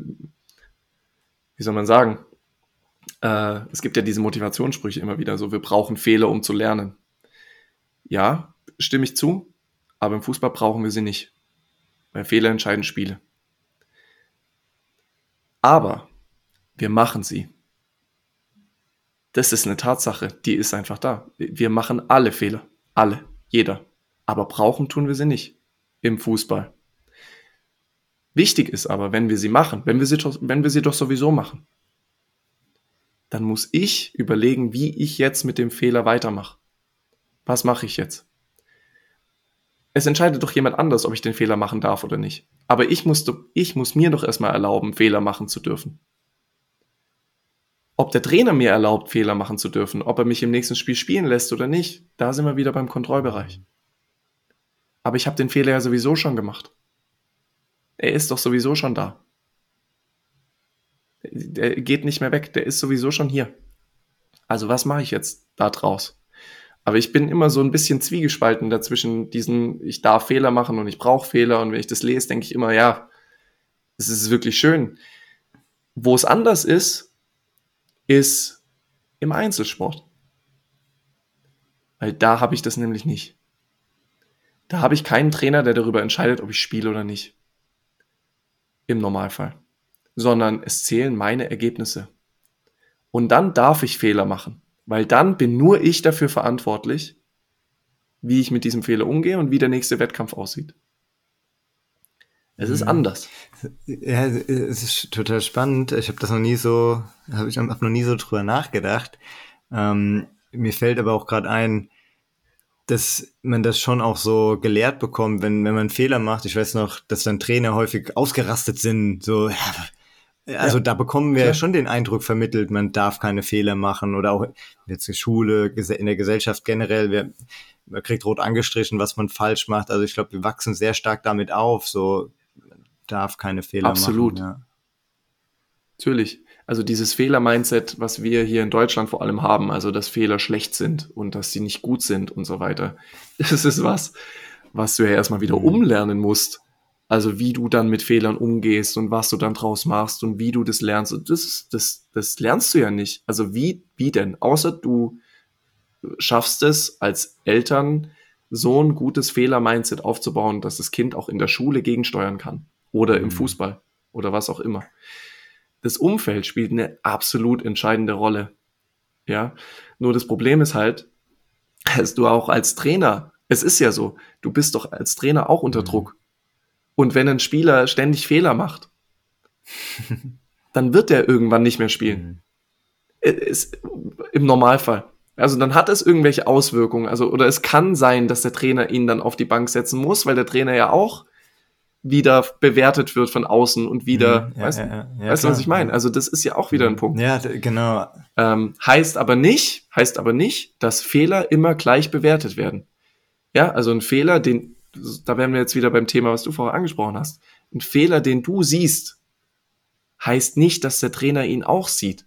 wie soll man sagen, äh, es gibt ja diese Motivationssprüche immer wieder, so wir brauchen Fehler, um zu lernen. Ja, stimme ich zu, aber im Fußball brauchen wir sie nicht. Weil Fehler entscheiden Spiele. Aber wir machen sie. Das ist eine Tatsache, die ist einfach da. Wir machen alle Fehler. Alle. Jeder. Aber brauchen tun wir sie nicht. Im Fußball. Wichtig ist aber, wenn wir sie machen, wenn wir sie, wenn wir sie doch sowieso machen, dann muss ich überlegen, wie ich jetzt mit dem Fehler weitermache. Was mache ich jetzt? Es entscheidet doch jemand anders, ob ich den Fehler machen darf oder nicht. Aber ich muss, ich muss mir doch erstmal erlauben, Fehler machen zu dürfen. Ob der Trainer mir erlaubt, Fehler machen zu dürfen, ob er mich im nächsten Spiel spielen lässt oder nicht, da sind wir wieder beim Kontrollbereich. Aber ich habe den Fehler ja sowieso schon gemacht. Er ist doch sowieso schon da. Der geht nicht mehr weg, der ist sowieso schon hier. Also was mache ich jetzt da draus? Aber ich bin immer so ein bisschen zwiegespalten dazwischen diesen, ich darf Fehler machen und ich brauche Fehler und wenn ich das lese, denke ich immer, ja, es ist wirklich schön. Wo es anders ist, ist im Einzelsport. Weil da habe ich das nämlich nicht. Da habe ich keinen Trainer, der darüber entscheidet, ob ich spiele oder nicht. Im Normalfall. Sondern es zählen meine Ergebnisse. Und dann darf ich Fehler machen. Weil dann bin nur ich dafür verantwortlich, wie ich mit diesem Fehler umgehe und wie der nächste Wettkampf aussieht. Es ist anders. Ja, es ist total spannend. Ich habe das noch nie so, habe ich hab noch nie so drüber nachgedacht. Ähm, mir fällt aber auch gerade ein, dass man das schon auch so gelehrt bekommt, wenn, wenn man Fehler macht. Ich weiß noch, dass dann Trainer häufig ausgerastet sind. So, also ja, da bekommen wir klar. schon den Eindruck vermittelt, man darf keine Fehler machen oder auch jetzt in der Schule, in der Gesellschaft generell. Wir, man kriegt rot angestrichen, was man falsch macht. Also ich glaube, wir wachsen sehr stark damit auf. So darf keine Fehler Absolut. machen. Absolut. Ja. Natürlich. Also dieses Fehler-Mindset, was wir hier in Deutschland vor allem haben, also dass Fehler schlecht sind und dass sie nicht gut sind und so weiter, (laughs) das ist was, was du ja erstmal wieder mhm. umlernen musst. Also wie du dann mit Fehlern umgehst und was du dann draus machst und wie du das lernst. Und das, das, das lernst du ja nicht. Also wie, wie denn? Außer du schaffst es als Eltern, so ein gutes Fehler-Mindset aufzubauen, dass das Kind auch in der Schule gegensteuern kann oder im mhm. Fußball oder was auch immer. Das Umfeld spielt eine absolut entscheidende Rolle. Ja, nur das Problem ist halt, dass du auch als Trainer, es ist ja so, du bist doch als Trainer auch unter mhm. Druck. Und wenn ein Spieler ständig Fehler macht, (laughs) dann wird er irgendwann nicht mehr spielen. Mhm. Ist, Im Normalfall. Also dann hat es irgendwelche Auswirkungen. Also, oder es kann sein, dass der Trainer ihn dann auf die Bank setzen muss, weil der Trainer ja auch wieder bewertet wird von außen und wieder, mhm, ja, weißt, ja, ja, weißt du, was ich meine? Also das ist ja auch wieder ein Punkt. Ja, genau. Ähm, heißt aber nicht, heißt aber nicht, dass Fehler immer gleich bewertet werden. Ja, also ein Fehler, den, da wären wir jetzt wieder beim Thema, was du vorher angesprochen hast. Ein Fehler, den du siehst, heißt nicht, dass der Trainer ihn auch sieht.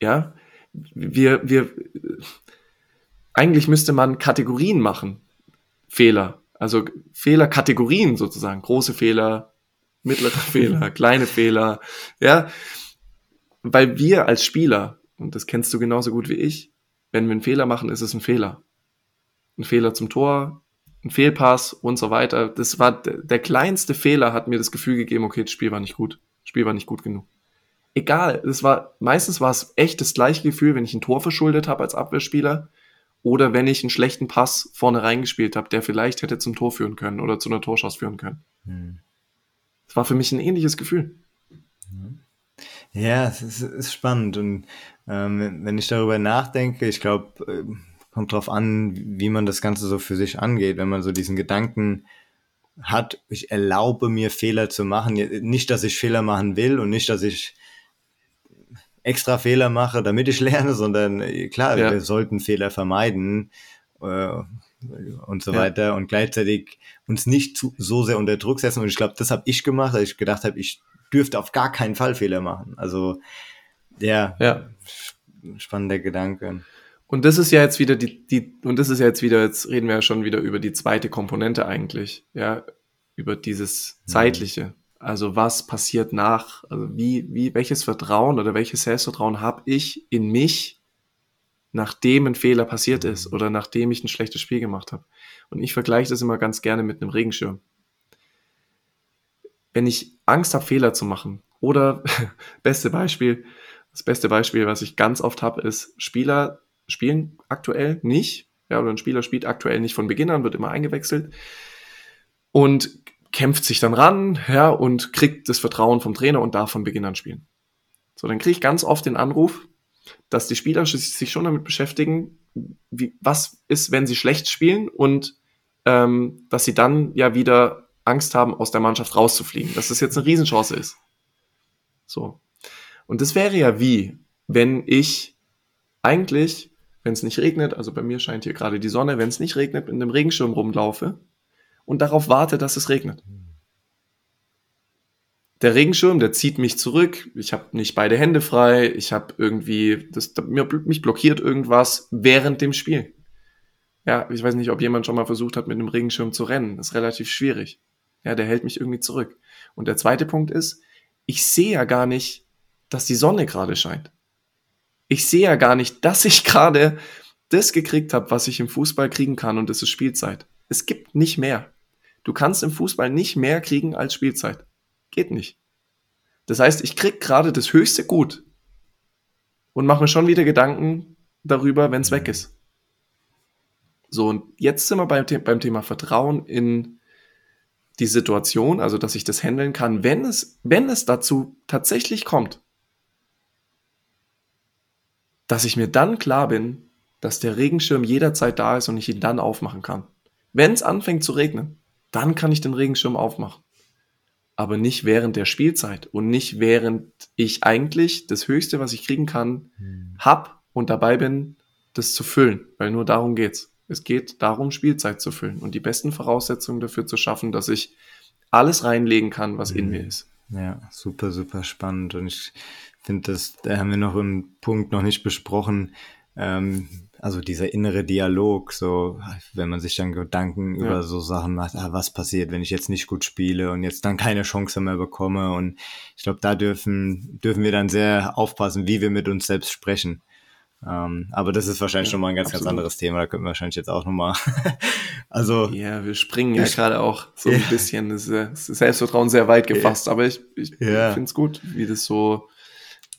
Ja, wir, wir, eigentlich müsste man Kategorien machen. Fehler. Also Fehlerkategorien sozusagen. Große Fehler, mittlere (laughs) Fehler, kleine Fehler. Ja. Weil wir als Spieler, und das kennst du genauso gut wie ich, wenn wir einen Fehler machen, ist es ein Fehler. Ein Fehler zum Tor, ein Fehlpass und so weiter. Das war der kleinste Fehler, hat mir das Gefühl gegeben, okay, das Spiel war nicht gut. Das Spiel war nicht gut genug. Egal, es war meistens war es echt das gleiche Gefühl, wenn ich ein Tor verschuldet habe als Abwehrspieler oder wenn ich einen schlechten Pass vorne reingespielt habe, der vielleicht hätte zum Tor führen können oder zu einer Torschuss führen können. Hm. Das war für mich ein ähnliches Gefühl. Ja, es ist, ist spannend und ähm, wenn ich darüber nachdenke, ich glaube, äh, kommt drauf an, wie man das Ganze so für sich angeht, wenn man so diesen Gedanken hat, ich erlaube mir Fehler zu machen, nicht, dass ich Fehler machen will und nicht, dass ich extra Fehler mache, damit ich lerne, sondern äh, klar, ja. wir sollten Fehler vermeiden äh, und so ja. weiter und gleichzeitig uns nicht zu, so sehr unter Druck setzen. Und ich glaube, das habe ich gemacht, dass ich gedacht habe, ich dürfte auf gar keinen Fall Fehler machen. Also ja, ja. spannender Gedanke. Und das ist ja jetzt wieder die, die, und das ist ja jetzt wieder, jetzt reden wir ja schon wieder über die zweite Komponente eigentlich, ja, über dieses mhm. zeitliche. Also was passiert nach, also wie, wie, welches Vertrauen oder welches Selbstvertrauen habe ich in mich, nachdem ein Fehler passiert ist oder nachdem ich ein schlechtes Spiel gemacht habe. Und ich vergleiche das immer ganz gerne mit einem Regenschirm. Wenn ich Angst habe, Fehler zu machen, oder (laughs) beste Beispiel, das beste Beispiel, was ich ganz oft habe, ist, Spieler spielen aktuell nicht, ja, oder ein Spieler spielt aktuell nicht von Beginn an, wird immer eingewechselt. Und kämpft sich dann ran, ja, und kriegt das Vertrauen vom Trainer und darf von Beginn an spielen. So, dann kriege ich ganz oft den Anruf, dass die Spieler sich schon damit beschäftigen, wie, was ist, wenn sie schlecht spielen und ähm, dass sie dann ja wieder Angst haben, aus der Mannschaft rauszufliegen, dass das jetzt eine Riesenchance ist. So. Und das wäre ja wie, wenn ich eigentlich, wenn es nicht regnet, also bei mir scheint hier gerade die Sonne, wenn es nicht regnet, mit einem Regenschirm rumlaufe und darauf warte, dass es regnet. Der Regenschirm, der zieht mich zurück. Ich habe nicht beide Hände frei. Ich habe irgendwie, das, mich blockiert irgendwas während dem Spiel. Ja, ich weiß nicht, ob jemand schon mal versucht hat, mit einem Regenschirm zu rennen. Das ist relativ schwierig. Ja, der hält mich irgendwie zurück. Und der zweite Punkt ist, ich sehe ja gar nicht, dass die Sonne gerade scheint. Ich sehe ja gar nicht, dass ich (laughs) gerade das gekriegt habe, was ich im Fußball kriegen kann und das ist Spielzeit. Es gibt nicht mehr. Du kannst im Fußball nicht mehr kriegen als Spielzeit. Geht nicht. Das heißt, ich krieg gerade das höchste Gut und mache mir schon wieder Gedanken darüber, wenn es weg ist. So, und jetzt sind wir beim, beim Thema Vertrauen in die Situation, also dass ich das handeln kann, wenn es, wenn es dazu tatsächlich kommt, dass ich mir dann klar bin, dass der Regenschirm jederzeit da ist und ich ihn dann aufmachen kann. Wenn es anfängt zu regnen, dann kann ich den Regenschirm aufmachen. Aber nicht während der Spielzeit und nicht während ich eigentlich das Höchste, was ich kriegen kann, hm. hab und dabei bin, das zu füllen, weil nur darum geht's. Es geht darum, Spielzeit zu füllen und die besten Voraussetzungen dafür zu schaffen, dass ich alles reinlegen kann, was in hm. mir ist. Ja, super, super spannend. Und ich finde, das, da haben wir noch einen Punkt noch nicht besprochen. Ähm, also dieser innere Dialog, so wenn man sich dann Gedanken ja. über so Sachen macht, ah, was passiert, wenn ich jetzt nicht gut spiele und jetzt dann keine Chance mehr bekomme. Und ich glaube, da dürfen, dürfen wir dann sehr aufpassen, wie wir mit uns selbst sprechen. Ähm, aber das ist wahrscheinlich ja, schon mal ein ganz, absolut. ganz anderes Thema. Da könnten wir wahrscheinlich jetzt auch nochmal. (laughs) also. Ja, wir springen ja gerade auch so ein bisschen. Das ist, das Selbstvertrauen sehr weit gefasst, aber ich, ich ja. finde es gut, wie das so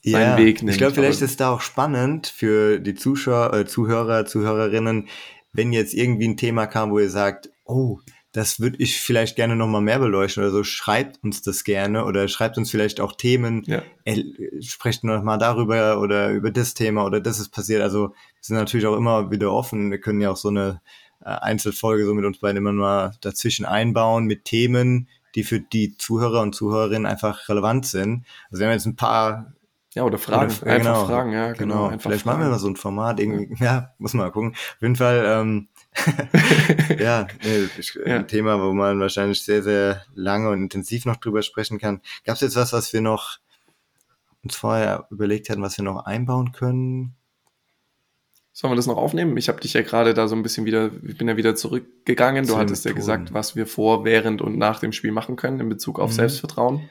seinen ja, Weg nimmt. Ich glaube, vielleicht ist da auch spannend für die Zuschauer, äh, Zuhörer, Zuhörerinnen, wenn jetzt irgendwie ein Thema kam, wo ihr sagt, oh, das würde ich vielleicht gerne nochmal mehr beleuchten oder so, schreibt uns das gerne oder schreibt uns vielleicht auch Themen, ja. äh, sprecht nochmal darüber oder über das Thema oder das ist passiert. Also wir sind natürlich auch immer wieder offen. Wir können ja auch so eine äh, Einzelfolge so mit uns beiden immer mal dazwischen einbauen mit Themen, die für die Zuhörer und Zuhörerinnen einfach relevant sind. Also wir haben jetzt ein paar ja, oder Fragen. Oder, einfach genau, Fragen, ja, genau. genau. Vielleicht fragen. machen wir mal so ein Format irgendwie. Ja, (laughs) ja muss man mal gucken. Auf jeden Fall, ähm, (laughs) ja, nee, (laughs) ja, ein Thema, wo man wahrscheinlich sehr, sehr lange und intensiv noch drüber sprechen kann. Gab es jetzt was, was wir noch uns vorher überlegt hatten, was wir noch einbauen können? Sollen wir das noch aufnehmen? Ich habe dich ja gerade da so ein bisschen wieder, ich bin ja wieder zurückgegangen. Du hattest ja Methoden. gesagt, was wir vor, während und nach dem Spiel machen können in Bezug auf Mhm. Selbstvertrauen.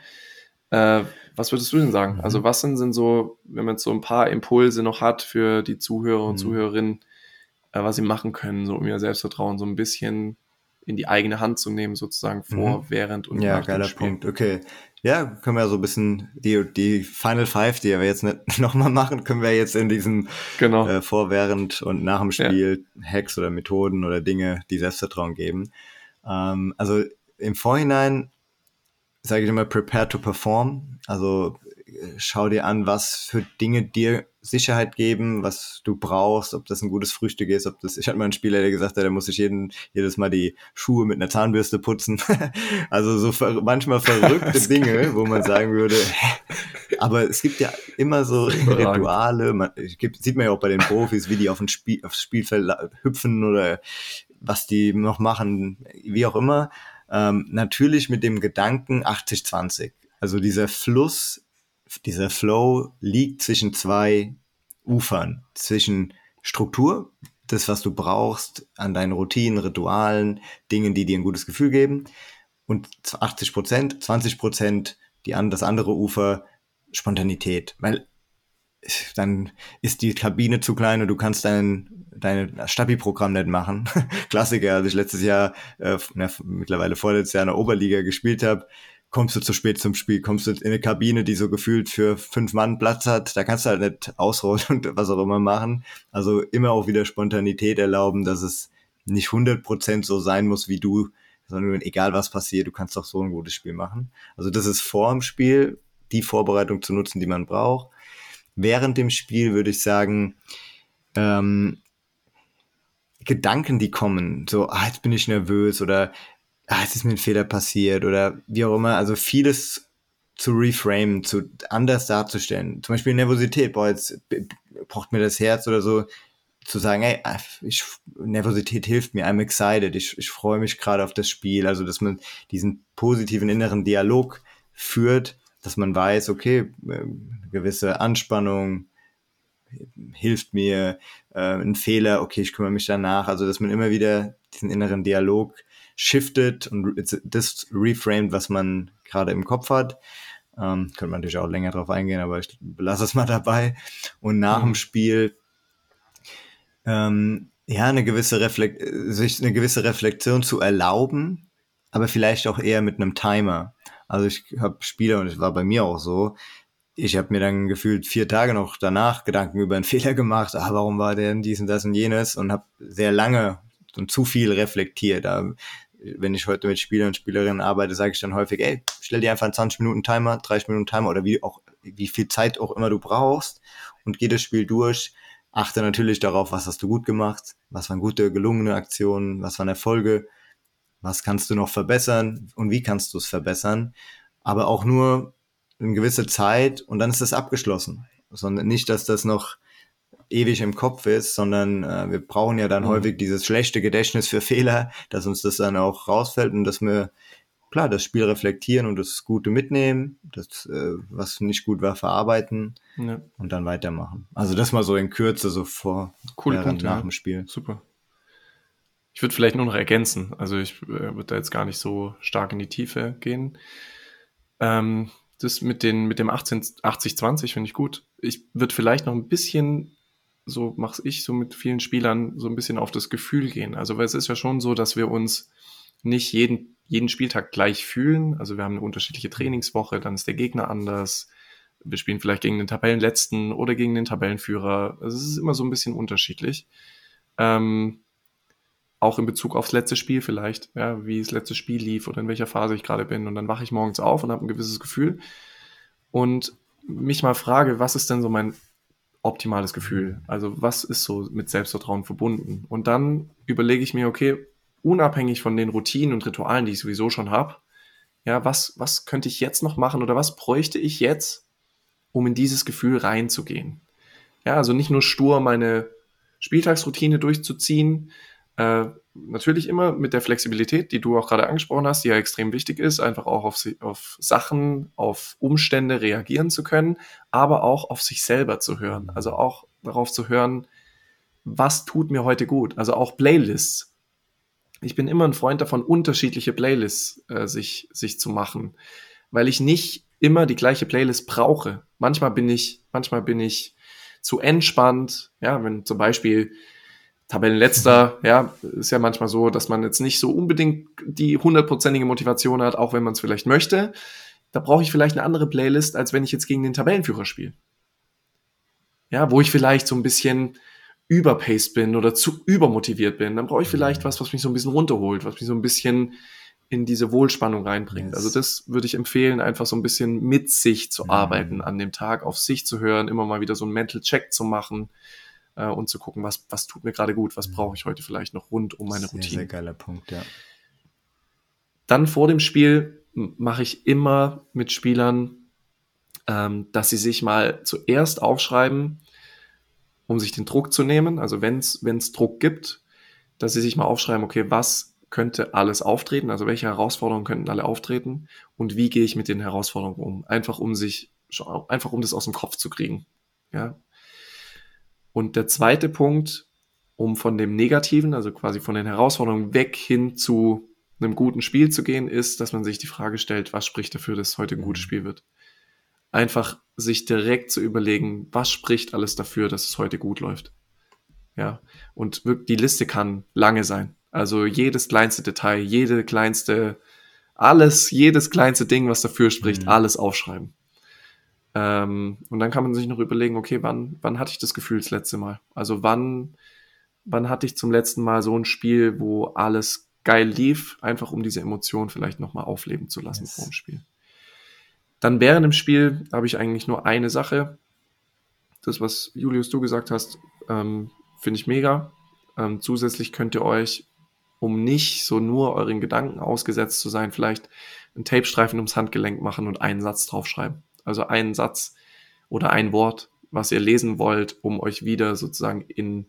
Äh, was würdest du denn sagen? Mhm. Also was sind, sind so, wenn man jetzt so ein paar Impulse noch hat für die Zuhörer und Mhm. Zuhörerinnen, äh, was sie machen können, so um ihr Selbstvertrauen so ein bisschen in die eigene Hand zu nehmen, sozusagen vor, Mhm. während und Ja, nach geiler dem Spiel. Punkt. Okay. Ja, können wir so ein bisschen die, die Final Five, die wir jetzt nicht (laughs) nochmal machen, können wir jetzt in diesem Genau. äh, vor, während und nach dem Spiel Hacks oder Methoden oder Dinge, die Selbstvertrauen geben. Ähm, also im Vorhinein sage ich immer, prepare to perform. Also äh, schau dir an, was für Dinge dir Sicherheit geben, was du brauchst, ob das ein gutes Frühstück ist, ob das, ich hatte mal einen Spieler, der gesagt hat, der muss sich jeden, jedes Mal die Schuhe mit einer Zahnbürste putzen. (laughs) also so ver manchmal verrückte (laughs) Dinge, wo man sagen würde, aber es gibt ja immer so. (laughs) Rituale, man, es gibt, sieht man ja auch bei den Profis, wie die auf ein Spiel, aufs Spielfeld hüpfen oder was die noch machen, wie auch immer. Ähm, natürlich mit dem Gedanken 80-20. Also dieser Fluss, dieser Flow liegt zwischen zwei Ufern, zwischen Struktur, das, was du brauchst an deinen Routinen, Ritualen, Dingen, die dir ein gutes Gefühl geben, und 80 Prozent, 20 Prozent, an das andere Ufer Spontanität, weil dann ist die Kabine zu klein und du kannst dein, dein Stabi-Programm nicht machen. (laughs) Klassiker, als ich letztes Jahr, äh, mittlerweile vorletztes Jahr in der Oberliga gespielt habe, kommst du zu spät zum Spiel, kommst du in eine Kabine, die so gefühlt für fünf Mann Platz hat, da kannst du halt nicht ausrollen (laughs) und was auch immer machen. Also immer auch wieder Spontanität erlauben, dass es nicht 100% so sein muss wie du, sondern egal was passiert, du kannst doch so ein gutes Spiel machen. Also das ist vor dem Spiel, die Vorbereitung zu nutzen, die man braucht. Während dem Spiel würde ich sagen, ähm, Gedanken, die kommen, so, ah, jetzt bin ich nervös oder ah, jetzt ist mir ein Fehler passiert oder wie auch immer, also vieles zu reframen, zu anders darzustellen. Zum Beispiel Nervosität, boah, jetzt braucht mir das Herz oder so, zu sagen, ey, ah, ich, Nervosität hilft mir, I'm excited, ich, ich freue mich gerade auf das Spiel, also dass man diesen positiven inneren Dialog führt, dass man weiß, okay, ähm, gewisse Anspannung hilft mir, äh, ein Fehler, okay, ich kümmere mich danach, also dass man immer wieder diesen inneren Dialog shiftet und das reframed, was man gerade im Kopf hat. Ähm, könnte man natürlich auch länger drauf eingehen, aber ich lasse es mal dabei. Und nach Mhm. dem Spiel ähm, ja eine gewisse Reflekt sich eine gewisse Reflexion zu erlauben, aber vielleicht auch eher mit einem Timer. Also ich habe Spieler und es war bei mir auch so. Ich habe mir dann gefühlt vier Tage noch danach Gedanken über einen (laughs) Fehler gemacht. Ah, warum war denn dies und das und jenes? Und habe sehr lange und zu viel reflektiert. Wenn ich heute mit Spielern und Spielerinnen arbeite, sage ich dann häufig, ey, stell dir einfach einen 20 Minuten Timer, 30 Minuten Timer oder wie auch wie viel Zeit auch immer du brauchst und geh das Spiel durch. Achte natürlich darauf, was hast du gut gemacht, was waren gute, gelungene Aktionen, was waren Erfolge, was kannst du noch verbessern und wie kannst du es verbessern. Aber auch nur eine gewisse Zeit und dann ist es abgeschlossen. Sondern nicht, dass das noch ewig im Kopf ist, sondern äh, wir brauchen ja dann Mhm. häufig dieses schlechte Gedächtnis für (laughs) Fehler, dass uns das dann auch rausfällt und dass wir klar das Spiel reflektieren und das Gute mitnehmen, das äh, was nicht gut war verarbeiten Ja. und dann weitermachen. Also das mal so in Kürze so vor Coole während, Punkte, nach ja. dem Spiel. Super. Ich würde vielleicht nur noch ergänzen. Also ich äh, würde da jetzt gar nicht so stark in die Tiefe gehen. Ähm, das mit, den, mit dem 18 80-20 finde ich gut. Ich würde vielleicht noch ein bisschen, so mache ich so mit vielen Spielern, so ein bisschen auf das Gefühl gehen. Also weil es ist ja schon so, dass wir uns nicht jeden, jeden Spieltag gleich fühlen. Also wir haben eine unterschiedliche Trainingswoche, dann ist der Gegner anders. Wir spielen vielleicht gegen den Tabellenletzten oder gegen den Tabellenführer. Also es ist immer so ein bisschen unterschiedlich. Ähm, auch in Bezug aufs letzte Spiel vielleicht, ja, wie das letzte Spiel lief oder in welcher Phase ich gerade bin. Und dann wache ich morgens auf und habe ein gewisses Gefühl und mich mal frage, was ist denn so mein optimales Gefühl? Also was ist so mit Selbstvertrauen verbunden? Und dann überlege ich mir, okay, unabhängig von den Routinen und Ritualen, die ich sowieso schon habe, ja, was, was könnte ich jetzt noch machen oder was bräuchte ich jetzt, um in dieses Gefühl reinzugehen? Ja, also nicht nur stur meine Spieltagsroutine durchzuziehen, äh, natürlich immer mit der Flexibilität, die du auch gerade angesprochen hast, die ja extrem wichtig ist, einfach auch auf, auf Sachen, auf Umstände reagieren zu können, aber auch auf sich selber zu hören. Also auch darauf zu hören, was tut mir heute gut? Also auch Playlists. Ich bin immer ein Freund davon, unterschiedliche Playlists äh, sich, sich zu machen, weil ich nicht immer die gleiche Playlist brauche. Manchmal bin ich, manchmal bin ich zu entspannt. Ja, wenn zum Beispiel Tabellenletzter, ja, ist ja manchmal so, dass man jetzt nicht so unbedingt die hundertprozentige Motivation hat, auch wenn man es vielleicht möchte. Da brauche ich vielleicht eine andere Playlist, als wenn ich jetzt gegen den Tabellenführer spiele. Ja, wo ich vielleicht so ein bisschen überpaced bin oder zu übermotiviert bin, dann brauche ich vielleicht was, was mich so ein bisschen runterholt, was mich so ein bisschen in diese Wohlspannung reinbringt. Yes. Also das würde ich empfehlen, einfach so ein bisschen mit sich zu mhm. arbeiten an dem Tag, auf sich zu hören, immer mal wieder so einen Mental Check zu machen äh, und zu gucken, was, was tut mir gerade gut, was mhm. brauche ich heute vielleicht noch rund um meine sehr, Routine. Sehr geiler Punkt, ja. Dann vor dem Spiel mache ich immer mit Spielern, ähm, dass sie sich mal zuerst aufschreiben, um sich den Druck zu nehmen. Also wenn es Druck gibt, dass sie sich mal aufschreiben, okay, was könnte alles auftreten, also welche Herausforderungen könnten alle auftreten und wie gehe ich mit den Herausforderungen um? Einfach um sich, einfach um das aus dem Kopf zu kriegen. Ja. Und der zweite Punkt, um von dem Negativen, also quasi von den Herausforderungen weg hin zu einem guten Spiel zu gehen, ist, dass man sich die Frage stellt, was spricht dafür, dass heute ein gutes mhm. Spiel wird? Einfach sich direkt zu überlegen, was spricht alles dafür, dass es heute gut läuft. Ja, und die Liste kann lange sein. Also jedes kleinste Detail, jede kleinste, alles, jedes kleinste Ding, was dafür spricht, mhm. alles aufschreiben. Ähm, und dann kann man sich noch überlegen, okay, wann, wann hatte ich das Gefühl das letzte Mal? Also wann, wann hatte ich zum letzten Mal so ein Spiel, wo alles geil lief, einfach um diese Emotion vielleicht nochmal aufleben zu lassen yes. vor dem Spiel. Dann während dem Spiel habe ich eigentlich nur eine Sache. Das, was Julius du gesagt hast, ähm, finde ich mega. Ähm, zusätzlich könnt ihr euch, um nicht so nur euren Gedanken ausgesetzt zu sein, vielleicht einen Tapestreifen ums Handgelenk machen und einen Satz draufschreiben. Also einen Satz oder ein Wort, was ihr lesen wollt, um euch wieder sozusagen in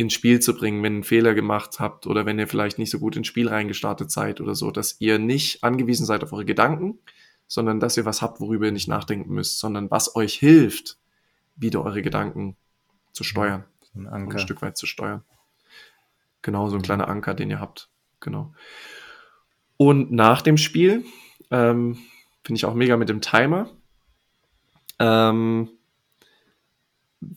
ins Spiel zu bringen, wenn ihr einen Fehler gemacht habt oder wenn ihr vielleicht nicht so gut ins Spiel reingestartet seid oder so, dass ihr nicht angewiesen seid auf eure Gedanken, sondern dass ihr was habt, worüber ihr nicht nachdenken müsst, sondern was euch hilft, wieder eure Gedanken zu steuern. So ein, Anker. ein Stück weit zu steuern. Genau, so ein kleiner Anker, den ihr habt. Genau. Und nach dem Spiel ähm, finde ich auch mega mit dem Timer. Ähm,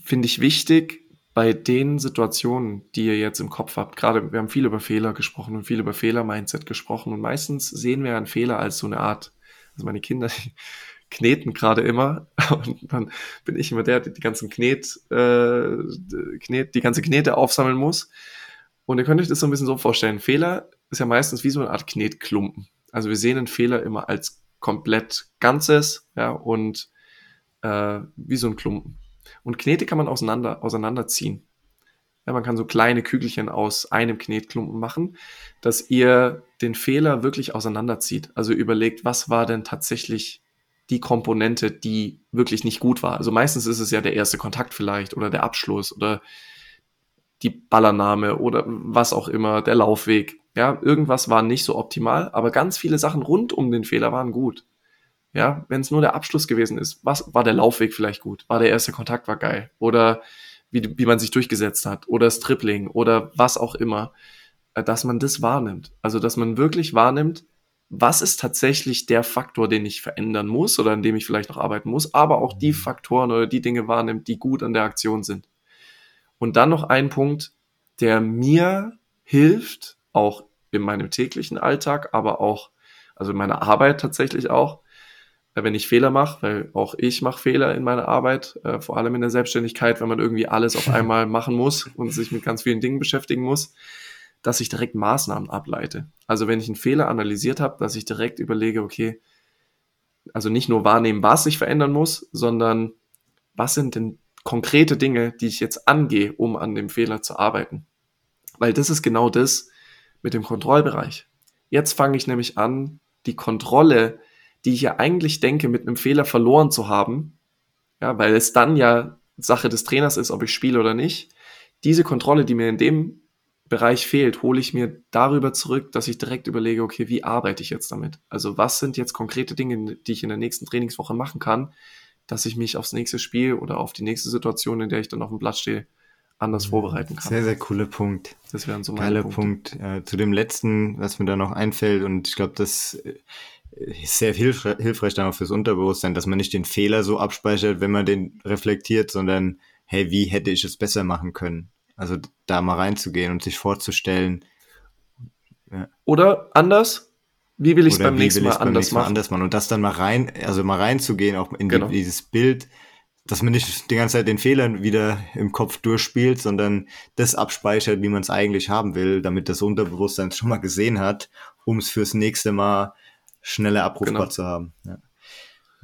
finde ich wichtig, bei den Situationen, die ihr jetzt im Kopf habt, gerade wir haben viel über Fehler gesprochen und viel über Fehler-Mindset gesprochen und meistens sehen wir einen Fehler als so eine Art, also meine Kinder (laughs) kneten gerade immer (laughs) und dann bin ich immer der, der die ganzen Knet, äh, Knet, die ganze Knete aufsammeln muss. Und ihr könnt euch das so ein bisschen so vorstellen. Fehler ist ja meistens wie so eine Art Knetklumpen. Also wir sehen einen Fehler immer als komplett Ganzes, ja, und äh, wie so ein Klumpen. Und Knete kann man auseinander, auseinanderziehen. Ja, man kann so kleine Kügelchen aus einem Knetklumpen machen, dass ihr den Fehler wirklich auseinanderzieht. Also überlegt, was war denn tatsächlich die Komponente, die wirklich nicht gut war. Also meistens ist es ja der erste Kontakt vielleicht oder der Abschluss oder die Ballernahme oder was auch immer, der Laufweg. Ja, irgendwas war nicht so optimal, aber ganz viele Sachen rund um den Fehler waren gut. Ja, wenn es nur der Abschluss gewesen ist, was war der Laufweg vielleicht gut? War der erste Kontakt war geil? Oder wie, wie man sich durchgesetzt hat? Oder das Tripling? Oder was auch immer? Äh, dass man das wahrnimmt. Also, dass man wirklich wahrnimmt, was ist tatsächlich der Faktor, den ich verändern muss oder an dem ich vielleicht noch arbeiten muss, aber auch die Faktoren oder die Dinge wahrnimmt, die gut an der Aktion sind. Und dann noch ein Punkt, der mir hilft, auch in meinem täglichen Alltag, aber auch, also in meiner Arbeit tatsächlich auch, wenn ich Fehler mache, weil auch ich mache Fehler in meiner Arbeit, äh, vor allem in der Selbstständigkeit, wenn man irgendwie alles auf (laughs) einmal machen muss und sich mit ganz vielen Dingen beschäftigen muss, dass ich direkt Maßnahmen ableite. Also wenn ich einen Fehler analysiert habe, dass ich direkt überlege, okay, also nicht nur wahrnehmen, was ich verändern muss, sondern was sind denn konkrete Dinge, die ich jetzt angehe, um an dem Fehler zu arbeiten. Weil das ist genau das mit dem Kontrollbereich. Jetzt fange ich nämlich an, die Kontrolle die ich ja eigentlich denke, mit einem Fehler verloren zu haben, ja, weil es dann ja Sache des Trainers ist, ob ich spiele oder nicht, diese Kontrolle, die mir in dem Bereich fehlt, hole ich mir darüber zurück, dass ich direkt überlege, okay, wie arbeite ich jetzt damit? Also was sind jetzt konkrete Dinge, die ich in der nächsten Trainingswoche machen kann, dass ich mich aufs nächste Spiel oder auf die nächste Situation, in der ich dann auf dem Platz stehe, anders vorbereiten kann. Sehr, sehr cooler Punkt. Das wären so meine Geiler Punkte. Punkt. Äh, zu dem letzten, was mir da noch einfällt, und ich glaube, das äh, sehr hilf hilfreich dann auch fürs Unterbewusstsein, dass man nicht den Fehler so abspeichert, wenn man den reflektiert, sondern, hey, wie hätte ich es besser machen können? Also da mal reinzugehen und sich vorzustellen. Ja. Oder anders, wie will ich es beim, nächsten Mal, anders nächsten Mal anders machen? Und das dann mal rein, also mal reinzugehen, auch in genau. die, dieses Bild, dass man nicht die ganze Zeit den Fehlern wieder im Kopf durchspielt, sondern das abspeichert, wie man es eigentlich haben will, damit das Unterbewusstsein es schon mal gesehen hat, um es fürs nächste Mal schneller abrufbar genau. zu haben. Ja.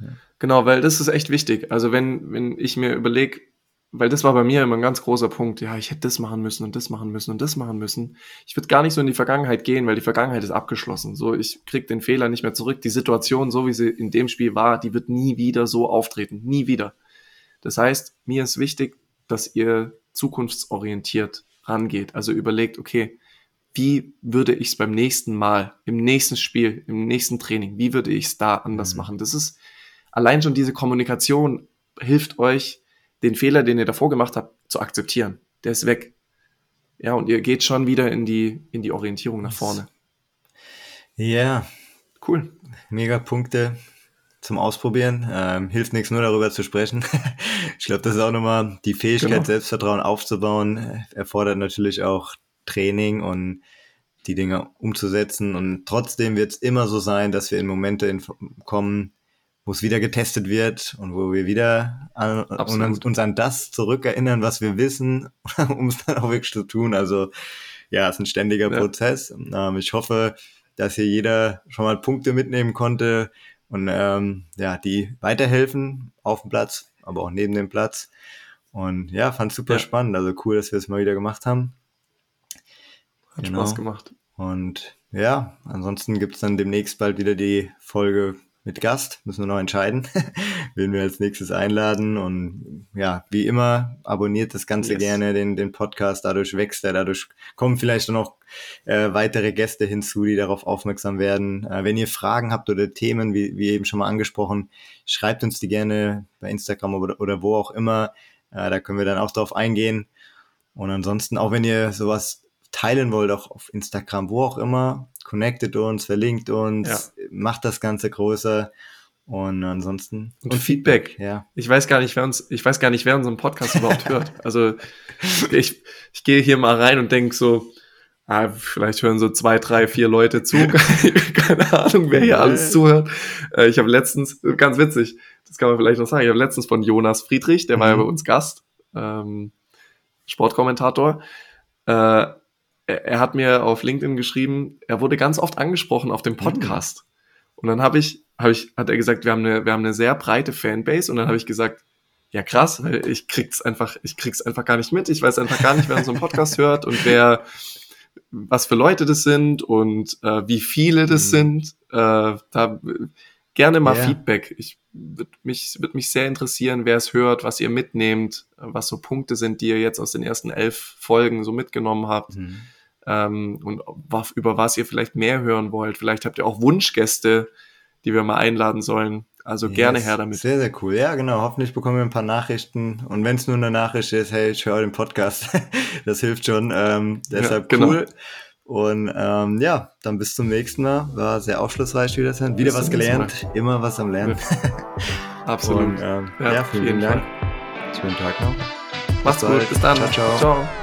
Ja. Genau, weil das ist echt wichtig. Also wenn, wenn ich mir überlege, weil das war bei mir immer ein ganz großer Punkt. Ja, ich hätte das machen müssen und das machen müssen und das machen müssen. Ich würde gar nicht so in die Vergangenheit gehen, weil die Vergangenheit ist abgeschlossen. So, ich krieg den Fehler nicht mehr zurück. Die Situation, so wie sie in dem Spiel war, die wird nie wieder so auftreten. Nie wieder. Das heißt, mir ist wichtig, dass ihr zukunftsorientiert rangeht. Also überlegt, okay, wie würde ich es beim nächsten Mal, im nächsten Spiel, im nächsten Training, wie würde ich es da anders mhm. machen? Das ist allein schon diese Kommunikation hilft euch, den Fehler, den ihr davor gemacht habt, zu akzeptieren. Der ist weg. Ja, und ihr geht schon wieder in die, in die Orientierung nach vorne. Ja. Cool. Mega Punkte zum Ausprobieren. Ähm, hilft nichts, nur darüber zu sprechen. (laughs) ich glaube, das ist auch nochmal die Fähigkeit, genau. Selbstvertrauen aufzubauen. Erfordert natürlich auch Training und die Dinge umzusetzen. Und trotzdem wird es immer so sein, dass wir in Momente kommen, wo es wieder getestet wird und wo wir wieder an, uns an das zurückerinnern, was wir wissen, (laughs) um es dann auch wirklich zu tun. Also ja, es ist ein ständiger ja. Prozess. Ähm, ich hoffe, dass hier jeder schon mal Punkte mitnehmen konnte und ähm, ja, die weiterhelfen auf dem Platz, aber auch neben dem Platz. Und ja, fand super ja. spannend. Also cool, dass wir es mal wieder gemacht haben. Hat genau. Spaß gemacht. Und ja, ansonsten gibt es dann demnächst bald wieder die Folge mit Gast. Müssen wir noch entscheiden, (laughs) wen wir als nächstes einladen. Und ja, wie immer, abonniert das Ganze yes. gerne, den, den Podcast. Dadurch wächst er, dadurch kommen vielleicht noch äh, weitere Gäste hinzu, die darauf aufmerksam werden. Äh, wenn ihr Fragen habt oder Themen, wie, wie eben schon mal angesprochen, schreibt uns die gerne bei Instagram oder, oder wo auch immer. Äh, da können wir dann auch drauf eingehen. Und ansonsten, auch wenn ihr sowas teilen wollt, auch auf Instagram, wo auch immer, connectet uns, verlinkt uns, ja. macht das Ganze größer. Und ansonsten. Und, und Feedback. Ja. Ich weiß gar nicht, wer uns, ich weiß gar nicht, wer unseren Podcast überhaupt hört. Also ich, ich gehe hier mal rein und denke so, ah, vielleicht hören so zwei, drei, vier Leute zu. (laughs) Keine Ahnung, wer hier alles zuhört. Äh, ich habe letztens, ganz witzig, das kann man vielleicht noch sagen, ich habe letztens von Jonas Friedrich, der mhm. war ja mhm. bei uns Gast, ähm, Sportkommentator, äh, er hat mir auf LinkedIn geschrieben, er wurde ganz oft angesprochen auf dem mhm. Podcast. Mhm. Und dann habe ich, habe ich, hat er gesagt, wir haben eine, wir haben eine sehr breite Fanbase. Und dann habe ich gesagt, ja krass, weil ich krieg's einfach, ich krieg's einfach gar nicht mit. Ich weiß einfach gar nicht, wer unseren Podcast (laughs) hört und wer, was für Leute das sind und äh, wie viele das mhm. sind. Äh, da gerne mal yeah. Feedback. Ich würde mich, würd mich sehr interessieren, wer es hört, was ihr mitnehmt, was so Punkte sind, die ihr jetzt aus den ersten elf Folgen so mitgenommen habt. Mhm ähm, und über was ihr vielleicht mehr hören wollt. Vielleicht habt ihr auch Wunschgäste, die wir mal einladen sollen. Also yes, gerne her damit. Sehr, sehr cool. Ja, genau. Hoffentlich bekommen wir ein paar Nachrichten. Und wenn es nur eine Nachricht ist, hey, ich höre den Podcast, (laughs) das hilft schon. Ähm, deshalb ja, genau. cool. Und ähm, ja, dann bis zum nächsten Mal. War sehr aufschlussreich wieder sein. Wieder was gelernt. Immer was am Lernen. (laughs) Absolut. Und, ähm, ja, ja, vielen, vielen Dank. Schönen Tag noch. Macht's gut. Bis dann. ciao. ciao. ciao.